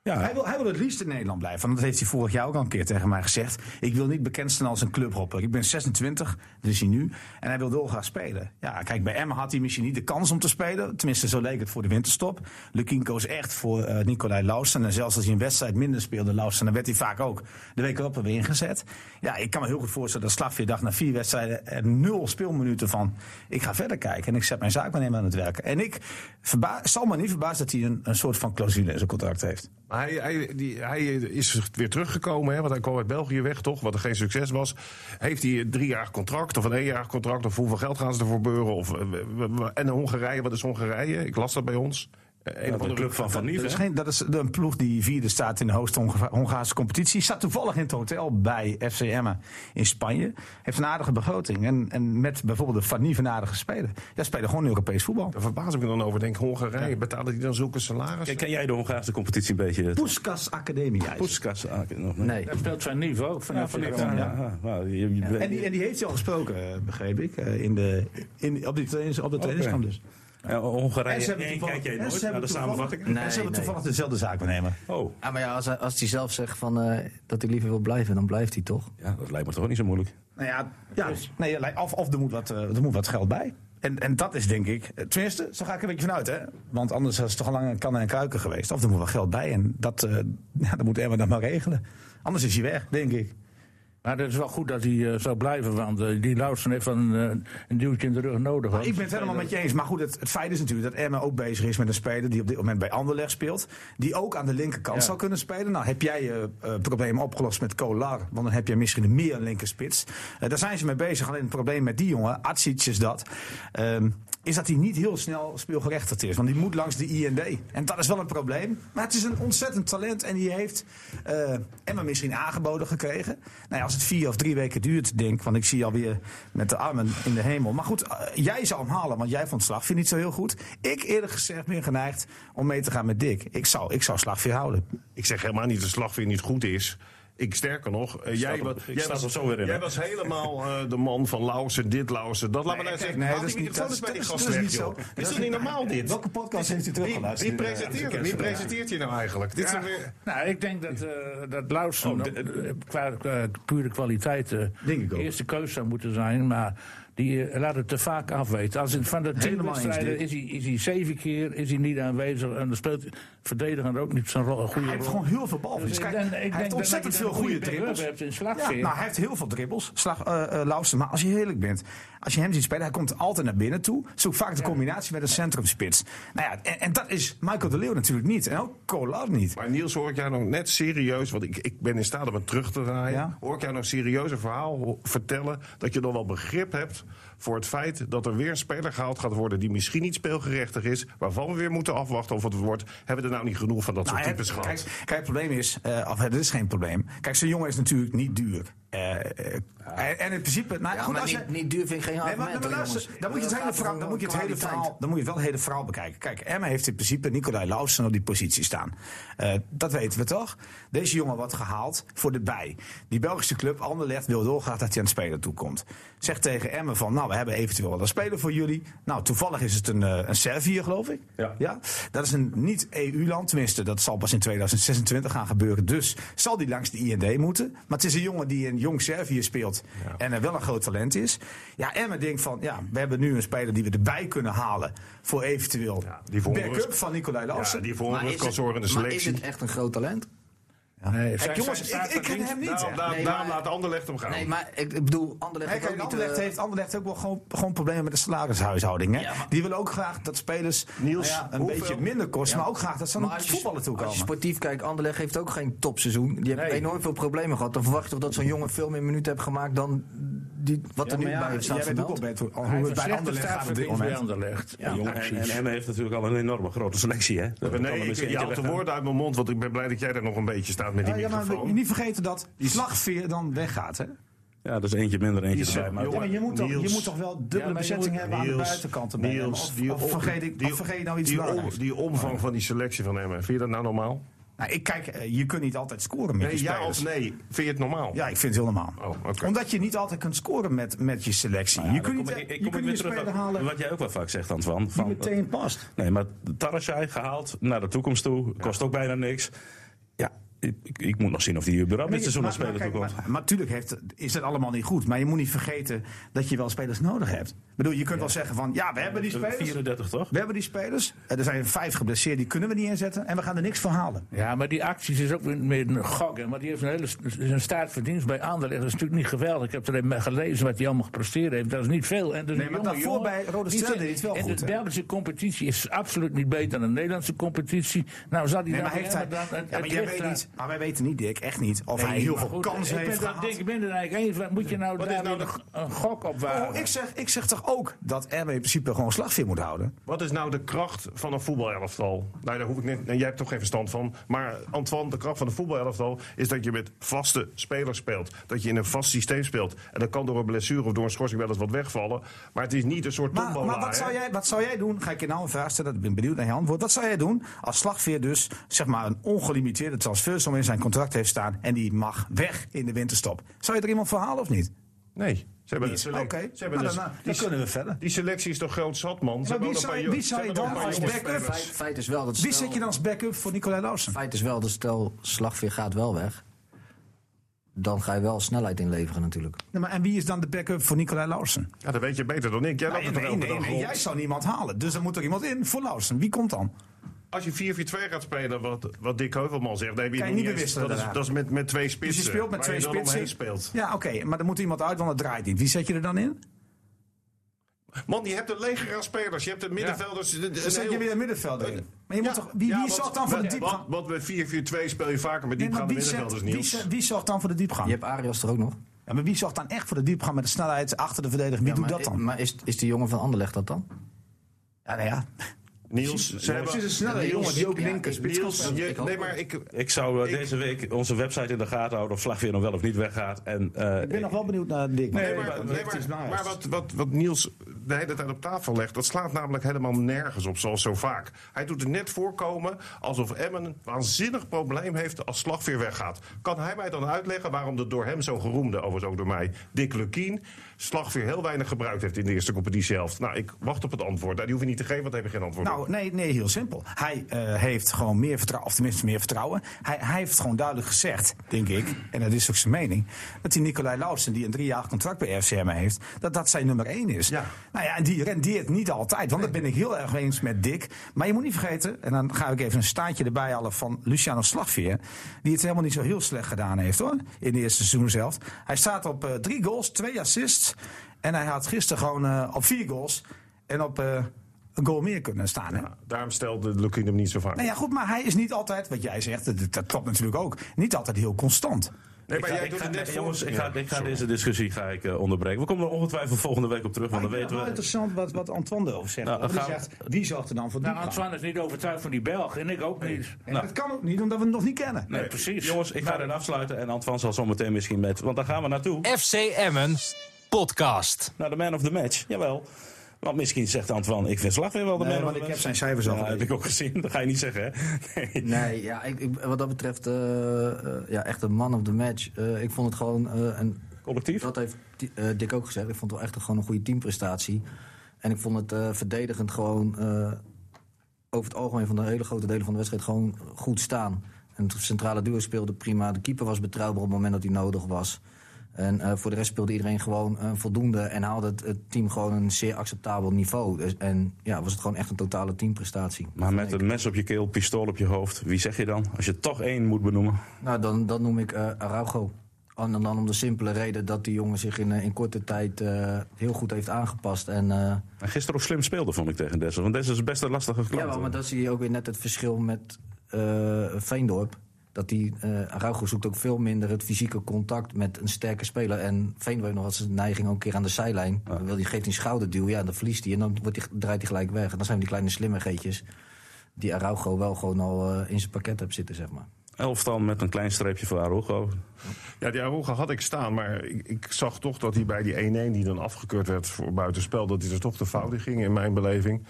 Ja, Hij wil, hij wil het liefst in Nederland blijven. Want dat heeft hij vorig jaar ook al een keer tegen mij gezegd. Ik wil niet bekend staan als een clubhopper. Ik ben 26, dat is hij nu. En hij wil dolgraag spelen. Ja, kijk, bij Emma had hij misschien niet de kans om te spelen. Tenminste, zo leek het voor de winterstop. Lukien koos echt voor eh Nicolai Lausten. En zelfs als hij een wedstrijd minder speelde, Lausten, dan werd hij vaak ook de week erop er weer ingezet. Ja, ik kan me heel goed voorstellen dat Slagveer dacht na vier wedstrijden er nul speelminuten van. Ik ga verder kijken en ik zet mijn zaakwaarnemer aan het werken. En ik verba zal me niet verbazen dat hij een, een soort van clausule in zijn contract heeft. Hij, hij, die, hij is weer teruggekomen, hè, want hij kwam uit België weg, toch? Wat er geen succes was. Heeft hij een driejarig contract of een eenjarig contract? Of hoeveel geld gaan ze ervoor beuren? Of, eh, en Hongarije, wat is Hongarije? Ik las dat bij ons. Een Ja, of de andere club van Van Dat Nieuw. is, geen, dat is een ploeg die vierde staat in de hoogste Honga- Hongaarse competitie. Staat toevallig in het hotel bij FC Emmen in Spanje. Heeft een aardige begroting. En, en met bijvoorbeeld de Van Nieuw een aardige speler. Ja, spelen gewoon Europees voetbal. Daar verbaas ik me dan over. Denk Hongarije, betalen die dan zulke salarissen? Ken, ken jij de Hongaarse competitie een beetje? Poeskas Academie. ja. Poeskas? Nog niet. Nee. Speelt zijn niveau ook. Ja, de ja, ja, ja. Je- je- En die, en die heeft hij al gesproken, eh, begreep ik. eh, In de, in, op, die trainings, op de trainingskamp dus. Ja, Hongarije. En ze hebben toevallig- kijk jij en nooit ze naar hebben de en ze hebben nee. toevallig dezelfde zaakwaarnemer. Oh, Ja, maar ja, als hij, als hij zelf zegt van, eh, dat hij liever wil blijven, dan blijft hij toch? ja, dat lijkt me toch ook niet zo moeilijk. Nou ja, ja nee, of, of er, moet wat, eh, er moet wat geld bij. En, en dat is denk ik, eh, tenminste, zo ga ik er een beetje vanuit. Hè? Want anders is het toch al lang een kannen en kruiken geweest. Of er moet wat geld bij. En dat, eh ja, dat moet Emma dan maar regelen. Anders is hij weg, denk ik. Maar het is wel goed dat hij eh, zou blijven, want eh, die Lausen heeft een, eh, een duwtje in de rug nodig. Ik ben het helemaal met je eens. Maar goed, het, het feit is natuurlijk dat Emma ook bezig is met een speler die op dit moment bij Anderlecht speelt. Die ook aan de linkerkant zou kunnen spelen. Nou, heb jij je probleem opgelost met Kolar? Want dan heb je misschien een meer een linkerspits. Daar zijn ze mee bezig. Alleen het probleem met die jongen, Atsic is dat. ehm, is dat hij niet heel snel speelgerechtigd is. Want die moet langs de IND. En dat is wel een probleem. Maar het is een ontzettend talent. En die heeft eh, Emma misschien aangeboden gekregen. Nou ja, als het vier of drie weken duurt, denk. Want ik zie alweer met de armen in de hemel. Maar goed, eh, jij zou hem halen. Want jij vond Slagveer niet zo heel goed. Ik eerlijk gezegd ben geneigd om mee te gaan met Dick. Ik zou, ik zou Slagveer houden. Ik zeg helemaal niet dat slagveer niet goed is. Ik sterker nog, eh, jij, sta was, zo weer in, jij was helemaal eh, de man van Lausen, dit Lausen, dat. Laat me nou kijk, zeggen, nee, dat is niet- dat bij is- die dat is gast niet weg, zo. Dat Is toch niet normaal dit? Welke podcast heeft u teruggeluisterd? wie presenteert? Wie presenteert je nou eigenlijk? Dit Ja, weer... nou, ik denk dat, eh dat Lausen Oh, qua pure kwaliteit eh, Denk ik ook. eerste keus zou moeten zijn. Maar die laat het te vaak afweten. Als het van de tien wedstrijden is hij, is hij zeven keer is hij niet aanwezig. En dan speelt verdediger ook niet zo'n goede Hij rol. heeft gewoon heel veel balverlies. Dus ik Kijk, denk- ik hij denk heeft ontzettend veel goede dribbles. Ja, slagveer. nou, hij heeft heel veel dribbles, slag, eh eh. Maar als je eerlijk bent, als je hem ziet spelen, hij komt altijd naar binnen toe. Zoekt vaak de combinatie met een centrumspits. Nou ja, en, en dat is Michael de Leeuw natuurlijk niet. En ook Kolar niet. Maar Niels, hoor ik jou nog net serieus, want ik, ik ben in staat om het terug te draaien. Ja. Hoor ik jou nog serieus een verhaal vertellen dat je nog wel begrip hebt voor het feit dat er weer een speler gehaald gaat worden die misschien niet speelgerechtig is, waarvan we weer moeten afwachten of het wordt. Hebben we er nou niet genoeg van dat soort Nou, types hè, gehad? kijk, kijk, het probleem is, eh of het is geen probleem. Kijk, zo'n jongen is natuurlijk niet duur. Eh, eh, en- En in principe, nou, Ja, goed, maar als niet, je, niet duur vind ik geen Nee, maar, argument. maar luister, dan moet je het hele verhaal, dan moet je het hele verhaal, dan moet je wel het hele verhaal bekijken. Kijk, Emma heeft in principe Nicolai Lausen op die positie staan. Eh, dat weten we toch? Deze jongen wordt gehaald voor de bij. Die Belgische club Anderlecht wil dolgraag dat hij aan het spelen toekomt. Zegt tegen Emma van, nou, we hebben eventueel wel een speler voor jullie. Nou, toevallig is het een, een Servië, geloof ik. Ja. Dat is een niet-EU-land, tenminste, dat zal pas in 2026 gaan gebeuren. Dus zal die langs de IND moeten. Maar het is een jongen die in jong Servië speelt en er wel een groot talent is. Ja, Emma denkt van, ja, we hebben nu een speler die we erbij kunnen halen voor eventueel die backup van Nicolai Ja, Lausen. die voor kan zorgen in de Maar is selectie. het echt een groot talent? Nee, jongens, ik, ik ken hem niet. Daarom, daar- Nee, daarom maar- laat Anderlecht hem gaan. Nee, maar ik, ik bedoel, Anderlecht Hey, heeft kijk, ook niet... Anderlecht, heeft, Anderlecht ook wel gewoon, gewoon problemen met de salarishuishouding. Hè? Ja, maar- Die willen ook graag dat spelers Niels, nou ja, een hoeveel? beetje minder kosten, Ja. maar ook graag dat ze aan het je, voetballen toe als je komen. sportief kijkt, Anderlecht heeft ook geen topseizoen. Die hebben enorm veel problemen gehad. Dan verwacht je toch dat zo'n jongen veel meer minuten heeft gemaakt dan die, wat er nu bij ja, staat vermeld. beter hoe Hij het bij heeft Anderlecht gaat op dit bij moment. En, en Emmen heeft natuurlijk al een enorme grote selectie. Hè? Nee, ik, misschien je eentje haalt de woorden uit mijn mond, want ik ben blij dat jij er nog een beetje staat met die Ja, ja, maar microfoon. niet vergeten dat die slagveer dan weggaat. Hè? Ja, dat is eentje minder, eentje Die erbij. Maar jongen, Ja, maar je moet, toch, je moet toch wel dubbele Ja, bezetting moet- hebben aan de buitenkant erbij. Niels, of, die vergeet ik, die- of vergeet je nou iets die, belangrijks? om- die omvang van die selectie van Emmen, vind je dat nou normaal? Nou, ik kijk, eh, je kunt niet altijd scoren met Nee, je ja spelers. of nee? Vind je het normaal? Ja, ik vind het heel normaal. Oh. Omdat je niet altijd kunt scoren met, met je selectie. Nou ja, je kunt niet, ik- ik je kom kunt weer terug op halen Wat jij ook wel vaak zegt, Antoine. die Van, meteen past. Nee, maar Tarasjai gehaald naar de toekomst toe. Kost ook bijna niks. Ik, ik, moet nog zien of die überhaupt dit seizoen als maar, speler maar, kijk, toekomt. maar, natuurlijk heeft, is het allemaal niet goed. Maar je moet niet vergeten dat je wel spelers nodig hebt. Ik bedoel, je kunt wel zeggen van, ja, we hebben die spelers. 34 toch? We hebben die spelers. Er zijn vijf geblesseerd, die kunnen we niet inzetten. En we gaan er niks van halen. Ja, maar die acties is ook weer meer een gok. Maar die heeft een hele zijn staat verdienst bij Anderlecht. Dat is natuurlijk niet geweldig. Ik heb er even gelezen wat hij allemaal gepresteerd heeft. Dat is niet veel. En dus Nee, maar daarvoor bij Rode die Ster deed hij het wel En goed, de hè? Belgische competitie is absoluut niet beter dan de Nederlandse competitie. Nou, zal Nee, dan maar heeft hij, dan het- ja, maar het jij licht weet aan- niet, maar wij weten niet, Dick, echt niet, of hij heel veel goed, kansen heeft gehad. Ik ben er eigenlijk Moet je nou Wat is daar nou de- een, gok op wagen? Oh, ik, zeg, ik zeg toch ook dat Emmen in principe gewoon slagveer moet houden? Wat is nou de kracht van een voetbalelftal? Nou, daar hoef ik niet. En jij hebt toch geen verstand van. Maar Antoine, de kracht van een voetbalelftal is dat je met vaste spelers speelt. Dat je in een vast systeem speelt. En dat kan door een blessure of door een schorsing wel eens wat wegvallen. Maar het is niet een soort Maar, tombola. maar wat, hè? zou jij, wat zou jij doen? Ga ik je nou een vraag stellen, ik ben benieuwd naar je antwoord. Wat zou jij doen als slagveer dus zeg maar een ongelimiteerde transfersom in zijn contract heeft staan en die mag weg in de winterstop? Zou je er iemand voor halen of niet? Nee. Ze hebben Niet. een selec- Oké, ze hebben nou, dus- dan, die, kunnen we verder. die selectie is toch groot zat, man. Wie zou- wie zou je dan als backup-. Feit, feit is wel dat Wie zet je dan als backup voor Nicolai Lausen? Feit is wel dat stel slagveer gaat wel weg. Dan ga je wel snelheid inleveren natuurlijk. Maar en wie is dan de backup voor Nicolai Lausen? Ja, dat weet je beter dan ik. Jij Nee, nee, nee, jij zou niemand halen. Dus er moet er iemand in voor Lausen. Wie komt dan? Als je 4-4-2 gaat spelen, wat, wat Dick Heuvelman zegt, dan heb je Kan je nog niet bewisselen dat is, daarna. dat is met, met twee spitsen. Dus je speelt met twee dan spitsen. speelt. Ja, oké, maar er moet iemand uit, want het draait niet. Wie zet je er dan in? Man, je hebt een leger aan spelers. Je hebt de middenvelders. de- de- Dan een zet je weer een middenvelder in. Maar je moet Ja, toch, wie, ja, wie zorgt dan voor de diepgang? Want, met 4-4-2 speel je vaker met Nee, diepgaande wie, zet- middenvelders, wie, Niels. zet- wie zorgt dan voor de diepgang? Je hebt Arias er ook nog. Ja, maar wie zorgt dan echt voor de diepgang met de snelheid achter de verdediger? Wie Ja, doet maar, dat dan? Maar is, is die jongen van Anderlecht dat dan? Ja, nou ja. Niels, ze hebben... Precies een snelle Niels, jongen die ook Niels, je- nee, maar ik, Ik zou Ik- deze week onze website in de gaten houden of Slagveer nog wel of niet weggaat. En, eh, Ik ben nog wel benieuwd naar Dick. Nee, Nee, maar, maar- nee, is maar, maar wat, wat, wat Niels de hele tijd op tafel legt, dat slaat namelijk helemaal nergens op, zoals zo vaak. Hij doet het net voorkomen alsof Emmen een waanzinnig probleem heeft als slagveer weggaat. Kan hij mij dan uitleggen waarom de door hem zo geroemde, overigens ook door mij, Dick Lukien, slagveer heel weinig gebruikt heeft in de eerste competitiehelft? Nou, ik wacht op het antwoord. Nou, die hoef je niet te geven, want daar heb je geen antwoord Nou, Nee, nee, heel simpel. Hij eh, heeft gewoon meer vertrouwen, of tenminste meer vertrouwen. Hij, hij heeft gewoon duidelijk gezegd, denk ik, en dat is ook zijn mening, dat die Nicolai Lausen, die een driejarig contract bij FCM heeft, dat dat zijn nummer één is. Ja. Nou ja, en die rendeert niet altijd, want dat ben ik heel erg eens met Dick. Maar je moet niet vergeten, en dan ga ik even een staartje erbij halen van Luciano Slagveer, die het helemaal niet zo heel slecht gedaan heeft hoor, in de eerste seizoen zelf. Hij staat op eh, drie goals, twee assists, en hij had gisteren gewoon eh, op vier goals en op een goal meer kunnen staan. Hè? Ja, daarom stelde Lukien hem niet zo vaak. Nou ja, goed, maar hij is niet altijd, wat jij zegt, dat, dat klopt natuurlijk ook, niet altijd heel constant. nee, maar Ik ga- jij ik doet ga- het net jongens, ik ga, Ja, ik ga deze discussie ga ik, eh, onderbreken. We komen er ongetwijfeld volgende week op terug, want dan weten het we... wel interessant wat, wat Antoine erover zegt. Nou, dan die zegt, wie zorgt er dan voor Nou? Antoine is niet overtuigd van die Belg. En ik ook niet. En dat kan ook niet, omdat we hem nog niet kennen. Nee, precies. Jongens, ik ga het afsluiten en Antoine zal zometeen misschien met... Want dan gaan we naartoe, FC Emmen podcast. naar de man of the match. Jawel. Want misschien zegt Antoine, ik vind Slag weer wel de Nee, man want ik heb zijn cijfers al Ja, heb ik ook gezien. Dat ga je niet zeggen, hè? Nee. Nee, ja, ik, ik- wat dat betreft, eh, eh, ja, echt een man of the match. Eh, ik vond het gewoon een Collectief? Dat heeft Di- Dick ook gezegd. Ik vond het wel echt gewoon een goede teamprestatie. En ik vond het verdedigend gewoon over het algemeen van de hele grote delen van de wedstrijd gewoon goed staan. En het centrale duo speelde prima. De keeper was betrouwbaar op het moment dat hij nodig was. En eh, voor de rest speelde iedereen gewoon eh, voldoende en haalde het, het team gewoon een zeer acceptabel niveau. Dus, en ja, was het gewoon echt een totale teamprestatie. Maar met een mes op je keel, pistool op je hoofd, wie zeg je dan? Als je toch één moet benoemen. Nou, dan, dan noem ik eh Araujo. En dan om de simpele reden dat die jongen zich in, in korte tijd heel goed heeft aangepast. En, eh, En gisteren ook slim speelde, vond ik tegen Dessers. Want Dessers is best een lastige klant. ja, maar, maar dat zie je ook weer net het verschil met eh, Veendorp. Dat die eh Araujo zoekt ook veel minder het fysieke contact met een sterke speler. En heeft nog wat zijn neiging ook een keer aan de zijlijn. Dan wil die, geeft hij een schouderduw, ja, dan verliest hij. En dan wordt hij, draait hij gelijk weg. En dan zijn die kleine slimmigheidjes die Araujo wel gewoon al eh, in zijn pakket hebt zitten, zeg maar. Elftal met een klein streepje voor Arugo. Ja, die Aruga had ik staan, maar ik, ik zag toch dat hij bij die 1-1 die dan afgekeurd werd voor buitenspel, dat hij er toch de fout in ging in mijn beleving.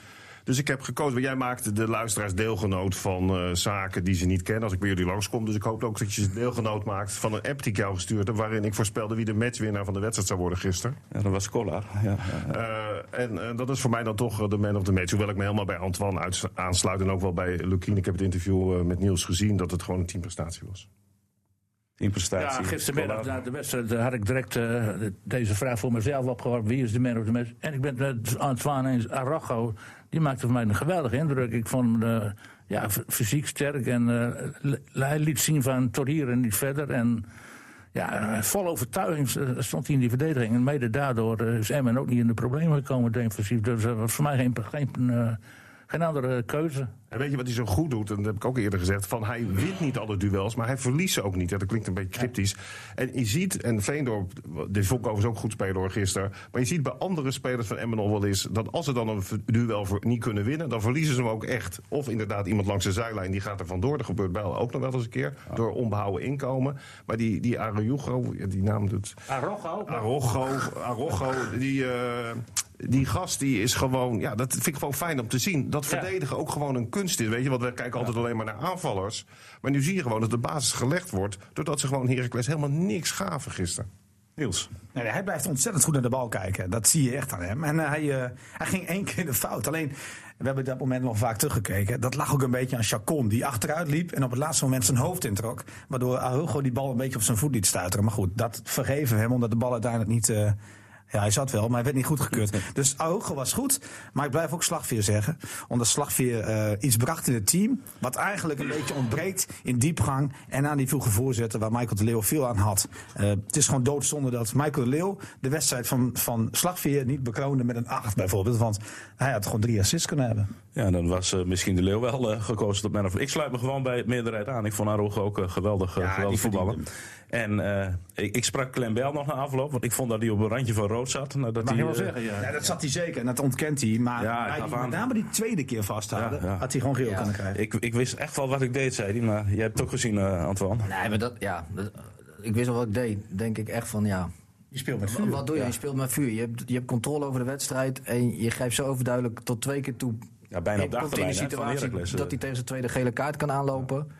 Dus ik heb gekozen. Jij maakte de luisteraars deelgenoot van eh, zaken die ze niet kennen. Als ik bij jullie langskom. Dus ik hoop ook dat je ze deelgenoot maakt van een app die ik jou gestuurd heb. Waarin ik voorspelde wie de matchwinnaar van de wedstrijd zou worden gisteren. Ja, dat was Collar. Ja, ja. Eh, en eh, dat is voor mij dan toch de man of the match. Hoewel ik me helemaal bij Antoine aansluit. En ook wel bij Lukien. Ik heb het interview met Niels gezien dat het gewoon een teamprestatie was. In prestatie. Ja, gistermiddag na de wedstrijd eh, had ik direct eh, deze vraag voor mezelf opgeworpen. Wie is de man of the match? En ik ben het met Antoine eens. Die maakte voor mij een geweldige indruk. Ik vond hem eh, ja, fysiek sterk en hij liet zien van tot hier en niet verder. En ja, vol overtuiging stond hij in die verdediging. En mede daardoor is Emmen ook niet in de problemen gekomen defensief. Dus er was voor mij geen, geen, geen andere keuze. En weet je wat hij zo goed doet? En dat heb ik ook eerder gezegd. Van hij wint niet alle duels, maar hij verliest ze ook niet. Dat klinkt een beetje cryptisch. En je ziet, en Veendorp, dit vond ik overigens ook goed spelen hoor gisteren. Maar je ziet bij andere spelers van Emmen al wel eens. dat als ze dan een duel voor, niet kunnen winnen. dan verliezen ze hem ook echt. Of inderdaad iemand langs de zijlijn die gaat er vandoor. Dat gebeurt bij ook nog wel eens een keer. Door onbehouden inkomen. Maar die, die die naam doet. Araujo? Arrogo, Arrogo die, eh, die gast die is gewoon, ja, dat vind ik gewoon fijn om te zien. Dat verdedigen ook gewoon een kunst is. Weet je, want we kijken altijd alleen maar naar aanvallers. Maar nu zie je gewoon dat de basis gelegd wordt. doordat ze gewoon Heracles helemaal niks gaven gisteren. Niels. Nee, hij blijft ontzettend goed naar de bal kijken. Dat zie je echt aan hem. En eh, hij, eh, hij ging één keer in de fout. Alleen, we hebben dat moment nog vaak teruggekeken. Dat lag ook een beetje aan Chacon, die achteruit liep en op het laatste moment zijn hoofd introk. Waardoor Arugo die bal een beetje op zijn voet liet stuiteren. Maar goed, dat vergeven we hem, omdat de bal uiteindelijk niet... eh, ja, hij zat wel, maar hij werd niet goedgekeurd. Dus Arugo was goed, maar ik blijf ook Slagveer zeggen. Omdat Slagveer eh, iets bracht in het team... wat eigenlijk een beetje ontbreekt in diepgang... en aan die vroege voorzetten waar Michael de Leeuw veel aan had. Eh, het is gewoon doodzonde dat Michael de Leeuw... de wedstrijd van, van Slagveer niet bekroonde met een 8 bijvoorbeeld. Want hij had gewoon drie assists kunnen hebben. Ja, dan was eh, misschien de Leeuw wel eh, gekozen tot man of... Ik sluit me gewoon bij het meerderheid aan. Ik vond Arugo ook geweldig, eh, Ja, geweldig die voetballen. En eh, ik, ik sprak Clem Bell nog na afloop, want ik vond dat hij op een randje van rood zat. Nadat Mag hij, je wel eh, zeggen, ja. Ja, dat zat hij zeker en dat ontkent hij. Maar Ja, hij die- met name die tweede keer vasthouden... Ja, ja. had hij gewoon geel Ja. kunnen krijgen. Ik, ik wist echt wel wat ik deed, zei hij. Maar jij hebt het ook gezien, eh, Antoine. Nee, maar dat, ja, dat- ik wist wel wat ik deed. Denk ik echt van, ja, Je speelt met vuur. Wat doe je? Je speelt met vuur. Je hebt, je hebt controle over de wedstrijd. En je grijpt zo overduidelijk tot twee keer toe. Ja, bijna op de in de situatie Heracles. eh. dat hij tegen zijn tweede gele kaart kan aanlopen.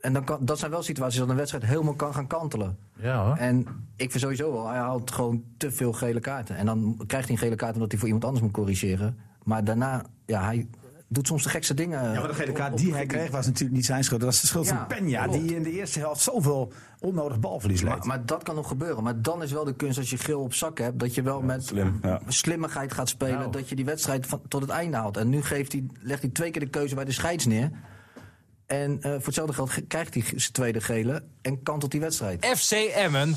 En dan kan, dat zijn wel situaties dat een wedstrijd helemaal kan gaan kantelen. Ja hoor. En ik vind sowieso wel, hij haalt gewoon te veel gele kaarten. En dan krijgt hij een gele kaart omdat hij voor iemand anders moet corrigeren. Maar daarna, ja, hij doet soms de gekste dingen. Ja, maar de gele kaart die hij kreeg was natuurlijk niet zijn schuld. Dat was de schuld Ja, van Peña, klopt. die in de eerste helft zoveel onnodig balverlies leed. Maar, maar dat kan nog gebeuren. Maar dan is wel de kunst als je geel op zak hebt. Dat je wel met slim, ja. slimmigheid gaat spelen. Nou. Dat je die wedstrijd van, tot het einde haalt. En nu geeft hij, legt hij twee keer de keuze bij de scheids neer. En eh, voor hetzelfde geld ge- krijgt hij zijn tweede gele. En kantelt die wedstrijd. FC Emmen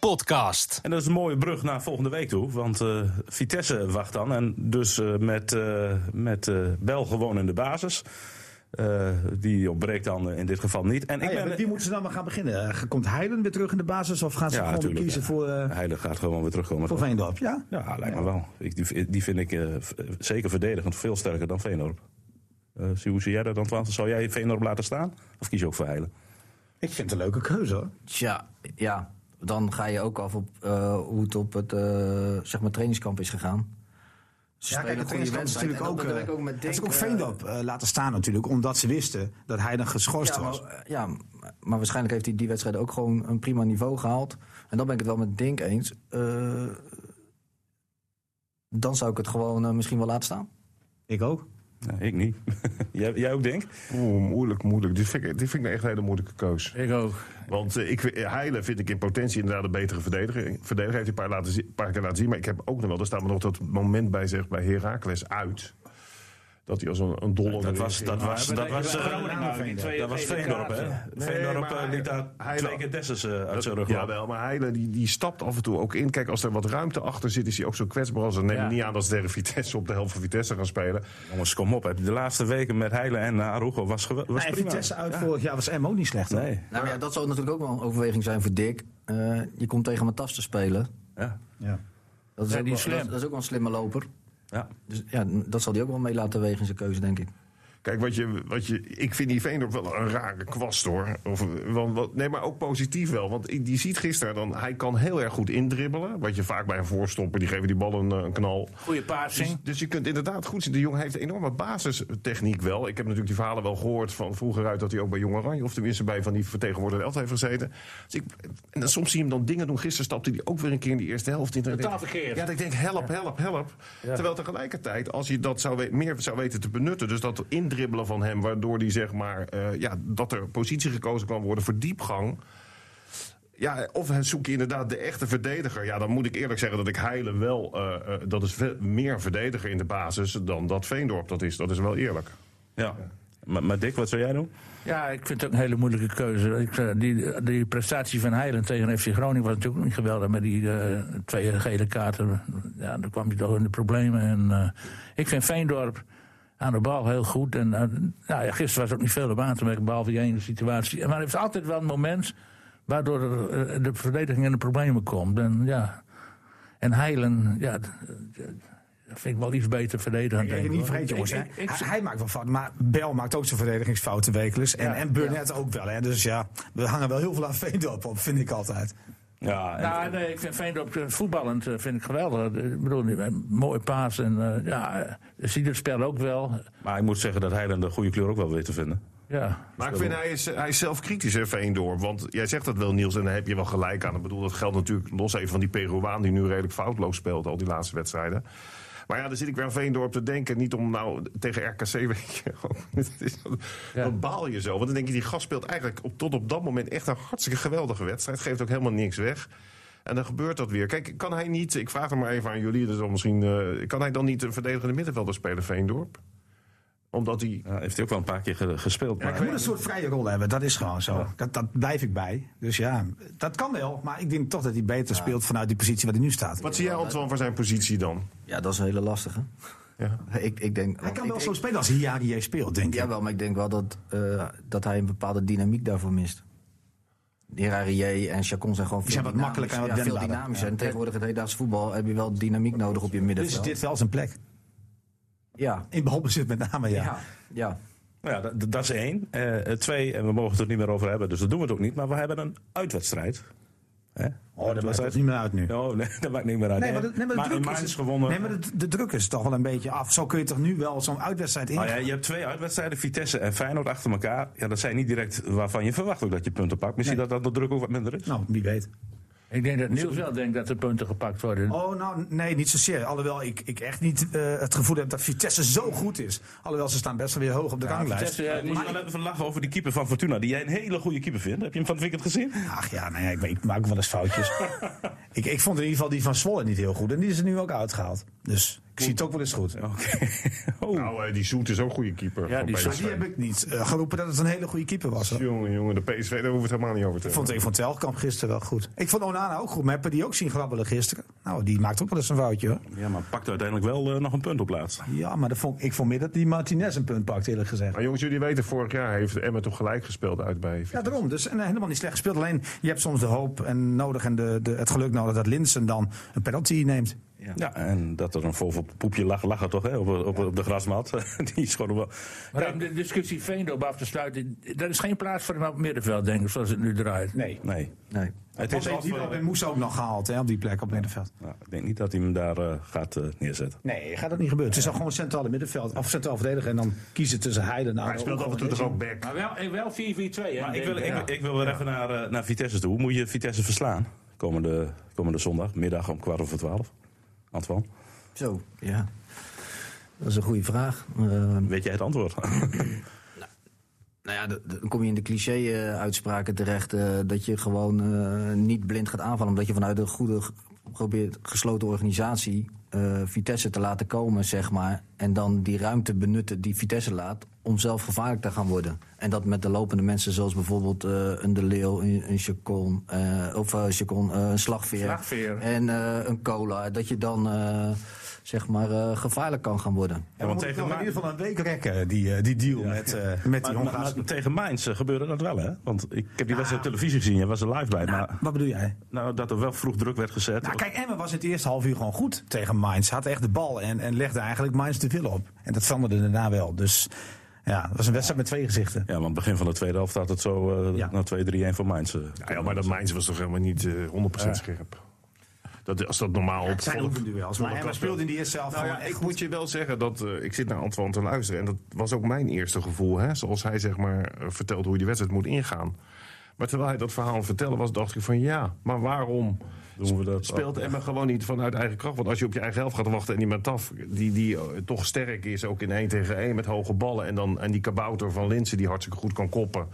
podcast. En dat is een mooie brug naar volgende week toe. Want eh, Vitesse wacht dan. En dus eh, met, eh met eh, Bel gewoon in de basis. Eh, die ontbreekt dan in dit geval niet. En Ah ik ja, ben, met wie moeten ze dan maar gaan beginnen? Komt Heilen weer terug in de basis of gaan ze Ja, gewoon kiezen ja. voor, eh, Heilig gaat gewoon weer terugkomen. voor Veendorp? Ja? Ja, lijkt me wel. Ik, die, die vind ik eh, zeker verdedigend veel sterker dan Veenorp. Eh, zie- hoe zie jij dat dan, Twan? Zou jij Veenorp laten staan? Of kies je ook voor Heilen? Ik vind het een leuke keuze hoor. Tja, ja. Dan ga je ook af op eh, hoe het op het eh, zeg maar trainingskamp is gegaan. Ze Ja, kijk, spelen het trainingskamp is natuurlijk ook, dat ik eh, ook met is ook eh, Veendorp eh, laten staan natuurlijk, omdat ze wisten dat hij dan geschorst Ja, was. maar, eh, ja, maar waarschijnlijk heeft hij die wedstrijd ook gewoon een prima niveau gehaald. En dan ben ik het wel met Dink eens. Eh, dan zou ik het gewoon eh, misschien wel laten staan. Ik ook. Ja, ik niet. jij, jij ook, denk? Oeh, moeilijk, moeilijk. Dit vind, ik, dit vind ik echt een hele moeilijke keus. Ik ook. Want eh, ik, Heilen vind ik in potentie inderdaad een betere verdediger. Verdediger heeft hij een paar, laten, paar keer laten zien. Maar ik heb ook nog wel, er staat me nog dat moment bij, zeg, bij Heracles uit. Dat hij als een, een dolle... Dat was, dat was, dat was, eh, dat was Veendorp, hè? Veendorp eh, liet daar hij- twee keer Dessers eh, uit zijn rug Ja, lopen. wel, maar Heilen die, die stapt af en toe ook in. Kijk, als er wat ruimte achter zit, is hij ook zo kwetsbaar als. Dan neem ik Ja. niet aan dat ze tegen Vitesse op de helft van Vitesse gaan spelen. Jongens, kom op. De laatste weken met Heilen en Arugo was, was Nee, prima. Vitesse uit vorig jaar was hem ook niet slecht. Nee. Nou ja, dat zou natuurlijk ook wel een overweging zijn voor Dick. Eh, je komt tegen Matas te spelen. Ja. Ja. Dat is, Ja, ook die wel, is slim. dat, dat is ook wel een slimme loper. Ja. Dus ja, dat zal hij ook wel mee laten wegen in zijn keuze, denk ik. Kijk, wat je, wat je, ik vind die Veendorp wel een rare kwast hoor. Of, want, wat, nee, maar ook positief wel. Want die ziet gisteren dan, hij kan heel erg goed indribbelen. Wat je vaak bij een voorstopper, die geven die bal een, een knal. Goede Dus, passing. dus je kunt inderdaad goed zien. De jongen heeft enorme basistechniek wel. Ik heb natuurlijk die verhalen wel gehoord van vroeger uit dat hij ook bij Jong Oranje, of tenminste bij van die vertegenwoordigde elftal heeft gezeten. Dus ik, en dan soms zie je hem dan dingen doen. Gisteren stapte hij ook weer een keer in die eerste helft in. Totaal verkeerd. Ja, dat ik denk, help, help, help. Terwijl tegelijkertijd, als je dat zou meer zou weten te benutten, dus dat indribbelen van hem, waardoor hij zeg maar, eh, ja, dat er positie gekozen kan worden voor diepgang. Ja, of zoek je inderdaad de echte verdediger. Ja, dan moet ik eerlijk zeggen dat ik Heilen wel. eh, eh, dat is veel meer verdediger in de basis dan dat Veendorp dat is. Dat is wel eerlijk. ja. Maar, maar Dick, wat zou jij doen? Ja, ik vind het ook een hele moeilijke keuze. Ik, die, die prestatie van Heilen tegen FC Groningen was natuurlijk ook niet geweldig. Met die twee gele kaarten. Ja, dan kwam hij toch in de problemen. En, eh, ik vind Veendorp aan de bal heel goed. En, eh, nou ja, gisteren was er ook niet veel op aan te merken, behalve die ene situatie. Maar hij heeft altijd wel een moment waardoor er, eh, de verdediging in de problemen komt. En, ja, en Heilen, ja, dat vind ik wel iets beter verdedigen. Kijk, niet vergeten, jongens. Ik- ik- hij, hij maakt wel fouten, maar Bel maakt ook zijn verdedigingsfouten wekelijks. En, Ja. en Burnett ook wel. Hè. Dus ja, we hangen wel heel veel aan Veendorp op, vind ik altijd. Ja, en- Nou, nee, ik vind Veendorp eh, voetballend eh, vind ik geweldig. Eh, Ik bedoel, een mooie paas en eh, ja, eh, ziet het spel ook wel. maar ik moet zeggen dat Heilen de goede kleur ook wel weet te vinden. Ja. Maar ik vind hij is, hij is zelf kritisch, hè, Veendorp. Want jij zegt dat wel, Niels, en daar heb je wel gelijk aan. Ik bedoel, dat geldt natuurlijk los even van die Peruaan die nu redelijk foutloos speelt, al die laatste wedstrijden. Maar ja, dan zit ik weer aan Veendorp te denken. Niet om nou tegen RKC, weet je. Ja. Dan baal je zo. Want dan denk je, die gast speelt eigenlijk op, tot op dat moment echt een hartstikke geweldige wedstrijd. Geeft ook helemaal niks weg. En dan gebeurt dat weer. Kijk, kan hij niet, ik vraag het maar even aan jullie, dus misschien, eh, kan hij dan niet een verdedigende middenvelder spelen, Veendorp? Omdat hij. Ja, heeft hij ook wel een paar keer ge- gespeeld. Hij maar- moet een soort vrije rol hebben, dat is gewoon zo. Dat, dat blijf ik bij. Dus ja, dat kan wel. Maar ik denk toch dat hij beter speelt vanuit die positie waar hij nu staat. Wat zie jij, Antoine, voor zijn positie dan? Ja, dat is een hele lastige. Ja. Ik, ik denk, Hij kan wel ik- zo spelen als Hiarie speelt, denk ik. Jawel, maar ik denk wel dat, eh, dat hij een bepaalde dynamiek daarvoor mist. Herarier en Chacon zijn gewoon veel zijn wat makkelijker en wat ja, veel dynamischer. Ja. En tegenwoordig het hedendaagse voetbal heb je wel dynamiek nodig op je Dus middenveld. is dit wel zijn plek. Ja, In balbezit met name, ja. ja. ja. Nou ja, dat, dat is één. Eh, twee, en we mogen het er niet meer over hebben, dus dat doen we het ook niet. Maar we hebben een uitwedstrijd. Hè? Oh, dat maakt het niet meer uit nu. Oh, nee, dat maakt niet meer uit. Nee, maar de, nee, maar de in druk is, gewonnen. Nee, maar de, de druk is toch wel een beetje af. Zo kun je toch nu wel zo'n uitwedstrijd in. Nou ja, je hebt twee uitwedstrijden, Vitesse en Feyenoord achter elkaar. Ja, dat zijn niet direct waarvan je verwacht ook dat je punten pakt. Misschien Nee. dat dat de druk ook wat minder is. Nou, wie weet. Ik denk dat Niels wel denkt dat er punten gepakt worden. Oh, nou, nee, niet zozeer. Alhoewel ik, ik echt niet eh, het gevoel heb dat Vitesse zo goed is. Alhoewel, ze staan best wel weer hoog op de ranglijst. Vitesse, ja, Moet je wel even lachen over die keeper van Fortuna, die jij een hele goede keeper vindt. Heb je hem van het weekend gezien? Ach ja, nou ja, ik, ik maak wel eens foutjes. ik, ik vond in ieder geval die van Zwolle niet heel goed. En die is er nu ook uitgehaald. Dus ik zie het ook wel eens goed. Oké. Oh. Nou, eh, die Zoet is ook een goede keeper. Ja, van die PSV. Maar die heb ik niet eh, geroepen dat het een hele goede keeper was. hoor. Jongen, jongen, de PSV, daar hoeven we het helemaal niet over te Ik hebben. vond, ik vond Telkamp gisteren wel goed. Ik vond Onana ook goed. Maar die ook zien grabbelen gisteren? Nou, die maakt ook wel eens een foutje hoor. Ja, maar pakt uiteindelijk wel eh, nog een punt op laatst. Ja, maar dat vond, ik vond meer dat die Martinez een punt pakt, eerlijk gezegd. Maar jongens, jullie weten, vorig jaar heeft Emma toch gelijk gespeeld uit bij Ja, daarom. Dus en, helemaal niet slecht gespeeld. Alleen, je hebt soms de hoop en nodig en de, de, het geluk nodig dat Linsen dan een penalty neemt. Ja. en dat er een vol poepje lag, lag er toch hè, op, op, op de grasmat. die schoten wel. Maar om de discussie Veendorp af te sluiten, er is geen plaats voor hem op het middenveld, denk ik, zoals het nu draait. Nee. Nee. Nee. Het is heeft wel bij Moes ook nog gehaald hè, op die plek op middenveld. nou, ik denk niet dat hij hem daar eh, gaat eh, neerzetten. Nee, gaat dat niet gebeuren. Het is al gewoon centrale middenveld, of centraal verdediger. En dan kiezen tussen Heiden en Maar hij speelt af en toe toch ook back. Maar wel, eh, wel 4-4-2, hè? Maar ik wil, ja. ik, ik wil weer even naar, naar Vitesse toe. Hoe moet je Vitesse verslaan? Komende, komende zondag, middag om kwart over twaalf. Antoine, Zo, ja. Dat is een goede vraag. Eh, weet jij het antwoord? Nou ja, de- de- dan kom je in de cliché-uitspraken terecht. eh, dat je gewoon eh, niet blind gaat aanvallen. Omdat je vanuit een goede, probeert gesloten organisatie. Eh, Vitesse te laten komen, zeg maar. En dan die ruimte benutten die Vitesse laat. om zelf gevaarlijk te gaan worden. En dat met de lopende mensen, zoals bijvoorbeeld eh, een De Leeuw, een, een Chacon. eh, of Chacon, een slagveer. Slagveer. En een cola. Dat je dan. Zeg maar eh, gevaarlijk kan gaan worden. Ja, want tegen in ieder geval een week rekken, die, eh, die deal met, eh, met die Hongaarse. maar tegen Mainz gebeurde dat wel, hè? Want ik heb die wedstrijd op televisie gezien, je was er live bij. Maar Wat bedoel jij? nou, dat er wel vroeg druk werd gezet. Nou, kijk, Emma was het eerste half uur gewoon goed tegen Mainz. Had echt de bal en, en legde eigenlijk Mainz te veel op. En dat veranderde daarna wel. Dus ja, het was een wedstrijd met twee gezichten. Ja, want het begin van de tweede helft had het zo eh Ja. naar 2-3-1 voor Mainz. Ja, ja, maar dat Mainz was toch helemaal niet eh 100% scherp. Dat, als dat normaal Het zijn opvalt. oefenduels. Maar Emma speelde in die eerste helft Nou ja, echt ik goed. moet je wel zeggen dat eh, ik zit naar Antoine te luisteren. En dat was ook mijn eerste gevoel. Hè? Zoals hij zeg maar eh, vertelt hoe je die wedstrijd moet ingaan. Maar terwijl hij dat verhaal vertellen was, dacht ik van ja, maar waarom Doen we dat speelt Emma gewoon niet vanuit eigen kracht? Want als je op je eigen helft gaat wachten en die Mataf, die, die eh, toch sterk is, ook in 1 tegen 1 met hoge ballen. En dan en die kabouter van Linsen die hartstikke goed kan koppen.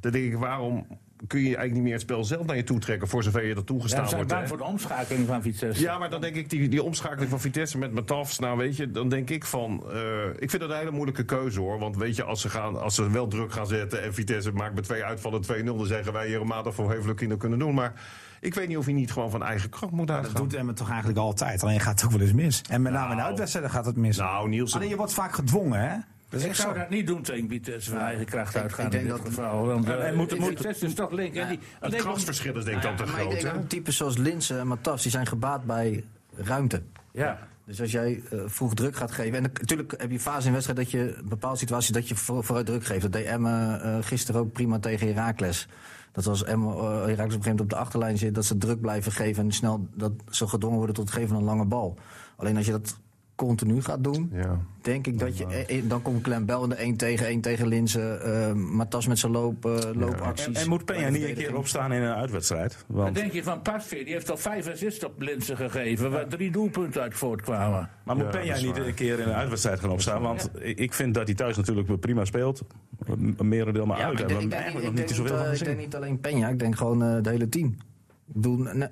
Dan denk ik, waarom kun je eigenlijk niet meer het spel zelf naar je toe trekken voor zover je dat Ja, toegestaan we zijn wordt? hè? voor de omschakeling van Vitesse. Ja, maar dan denk ik, die, die omschakeling van Vitesse met Matafs, nou weet je, dan denk ik van, eh, ik vind dat een hele moeilijke keuze hoor. Want weet je, als ze, gaan, als ze wel druk gaan zetten en Vitesse maakt met twee uitvallen 2-0, dan zeggen wij hier een maat voor Hevelukino kunnen doen. Maar ik weet niet of hij niet gewoon van eigen kracht moet Dat uitgaan. doet Emma toch eigenlijk altijd. Alleen gaat het ook wel eens mis. En met name in Nou. uitwedstrijden gaat het mis. Nou, Niels, Alleen je wordt vaak gedwongen, hè? Dat is Ik zou zo. dat niet doen tegen Vitesse van eigen kracht uitgaan ik denk dit dat- geval. Want eh, moet- moet- Vitesse is toch link. en die, het krachtsverschil is denk ik dan te Maar ik groot. denk types zoals Linsen en Matas, die zijn gebaat bij ruimte. Ja. Dus als jij eh, vroeg druk gaat geven. En natuurlijk heb je fase in wedstrijd dat je een bepaalde situatie dat je voor, vooruit druk geeft. Dat deed Emma eh, gisteren ook prima tegen Heracles. Dat als Emma, eh, Heracles op een gegeven moment op de achterlijn zit, dat ze druk blijven geven en snel dat ze gedwongen worden tot het geven van een lange bal. Alleen als je dat continu gaat doen, Ja. denk ik dat je. eh, eh, dan komt Clem Bel in de 1 tegen 1 tegen Linsen. eh Matas met zijn loop, loopacties. En, en moet Peña niet een keer opstaan in een uitwedstrijd? Dan Want, denk je van Pasveer, die heeft al vijf assists op Linsen gegeven, waar drie doelpunten uit voortkwamen. maar moet Ja, Peña niet een keer in een uitwedstrijd gaan opstaan? Want ik ik vind dat hij thuis natuurlijk prima speelt. Een merendeel maar Ja, uit. maar ik hebben denk, ik niet niet, van ik denk gezien. niet alleen Peña, ik denk gewoon de hele team. Ik bedoel, ne-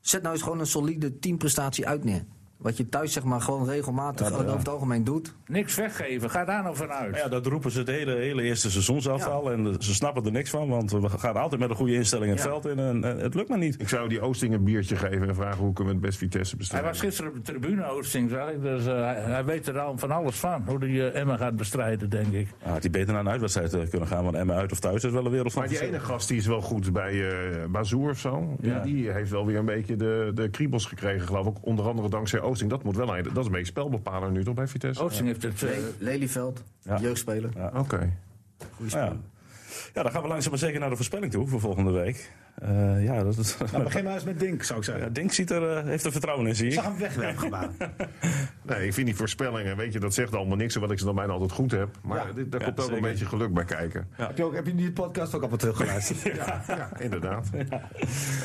zet nou eens gewoon een solide teamprestatie uit neer. Wat je thuis zeg maar gewoon regelmatig over het algemeen doet. Niks weggeven, ga daar nou vanuit. Ja, dat roepen ze het hele, hele eerste seizoensafval. En ze snappen er niks van, want we gaan altijd met een goede instelling het Ja. veld in. En, en het lukt maar niet. Ik zou die Oosting een biertje geven en vragen hoe kunnen we het best Vitesse Hij bestrijden. was gisteren op de tribune, Oosting, zag ik. Dus eh, hij, hij weet er al van alles van. Hoe hij Emma gaat bestrijden, denk ik. Ah, had hij beter naar een uitwedstrijd eh, kunnen gaan. Want Emma uit of thuis is wel een wereld van Maar die ene gast die is wel goed bij eh Bazoer of zo. Die, Ja. die heeft wel weer een beetje de, de kriebels gekregen, geloof ik. Onder andere dankzij Oosting. Dat moet wel een, dat is een beetje spelbepaler nu toch bij Vitesse? Oosting heeft het... eh, Le- Lelyveld, Ja. jeugdspeler. Oké. Goeie Ja. ja, dan gaan we langzaam maar zeker naar de voorspelling toe voor volgende week. Eh, ja, dat is... Nou, begin maar eens met Dink, zou ik zeggen. Ja, Dink ziet er, eh, heeft er vertrouwen in, zie Ik ik. zag hem wegwerpgebaar. Nee, ik vind die voorspellingen, weet je, dat zegt allemaal niks. Wat ik ze dan bijna altijd goed heb. Maar Ja. dit, daar Ja, komt ook zeker. een beetje geluk bij kijken. heb, je ook, heb je die podcast ook allemaal teruggeluisterd? Ja, ja inderdaad.